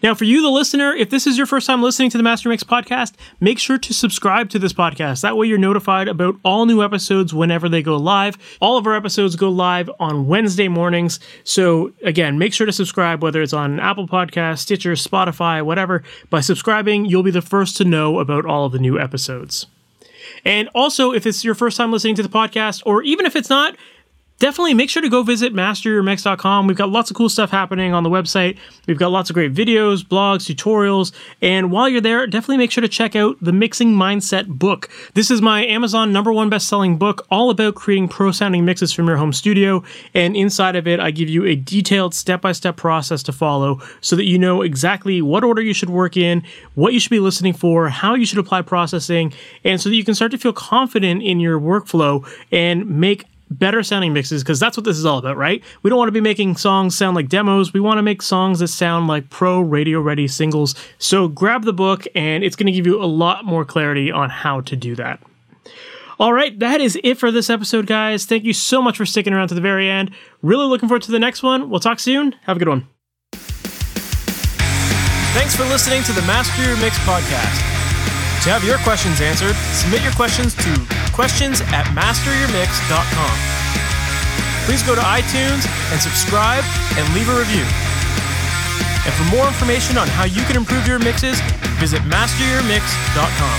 now, for you, the listener, if this is your first time listening to the Master Mix podcast, make sure to subscribe to this podcast. That way, you're notified about all new episodes whenever they go live. All of our episodes go live on Wednesday mornings. So, again, make sure to subscribe, whether it's on Apple Podcasts, Stitcher, Spotify, whatever. By subscribing, you'll be the first to know about all of the new episodes. And also, if it's your first time listening to the podcast, or even if it's not, definitely make sure to go visit masteryourmix.com. We've got lots of cool stuff happening on the website. We've got lots of great videos, blogs, tutorials, and while you're there, definitely make sure to check out the Mixing Mindset book. This is my Amazon number one best-selling book all about creating pro sounding mixes from your home studio, and inside of it, I give you a detailed step-by-step process to follow so that you know exactly what order you should work in, what you should be listening for, how you should apply processing, and so that you can start to feel confident in your workflow and make better sounding mixes because that's what this is all about, right? We don't want to be making songs sound like demos. We want to make songs that sound like pro radio ready singles. So grab the book and it's going to give you a lot more clarity on how to do that. All right, that is it for this episode, guys. Thank you so much for sticking around to the very end. Really looking forward to the next one. We'll talk soon. Have a good one. Thanks for listening to the Master Your Mix podcast. To have your questions answered, submit your questions to questions at masteryourmix.com. Please go to iTunes and subscribe and leave a review. And for more information on how you can improve your mixes, visit masteryourmix.com.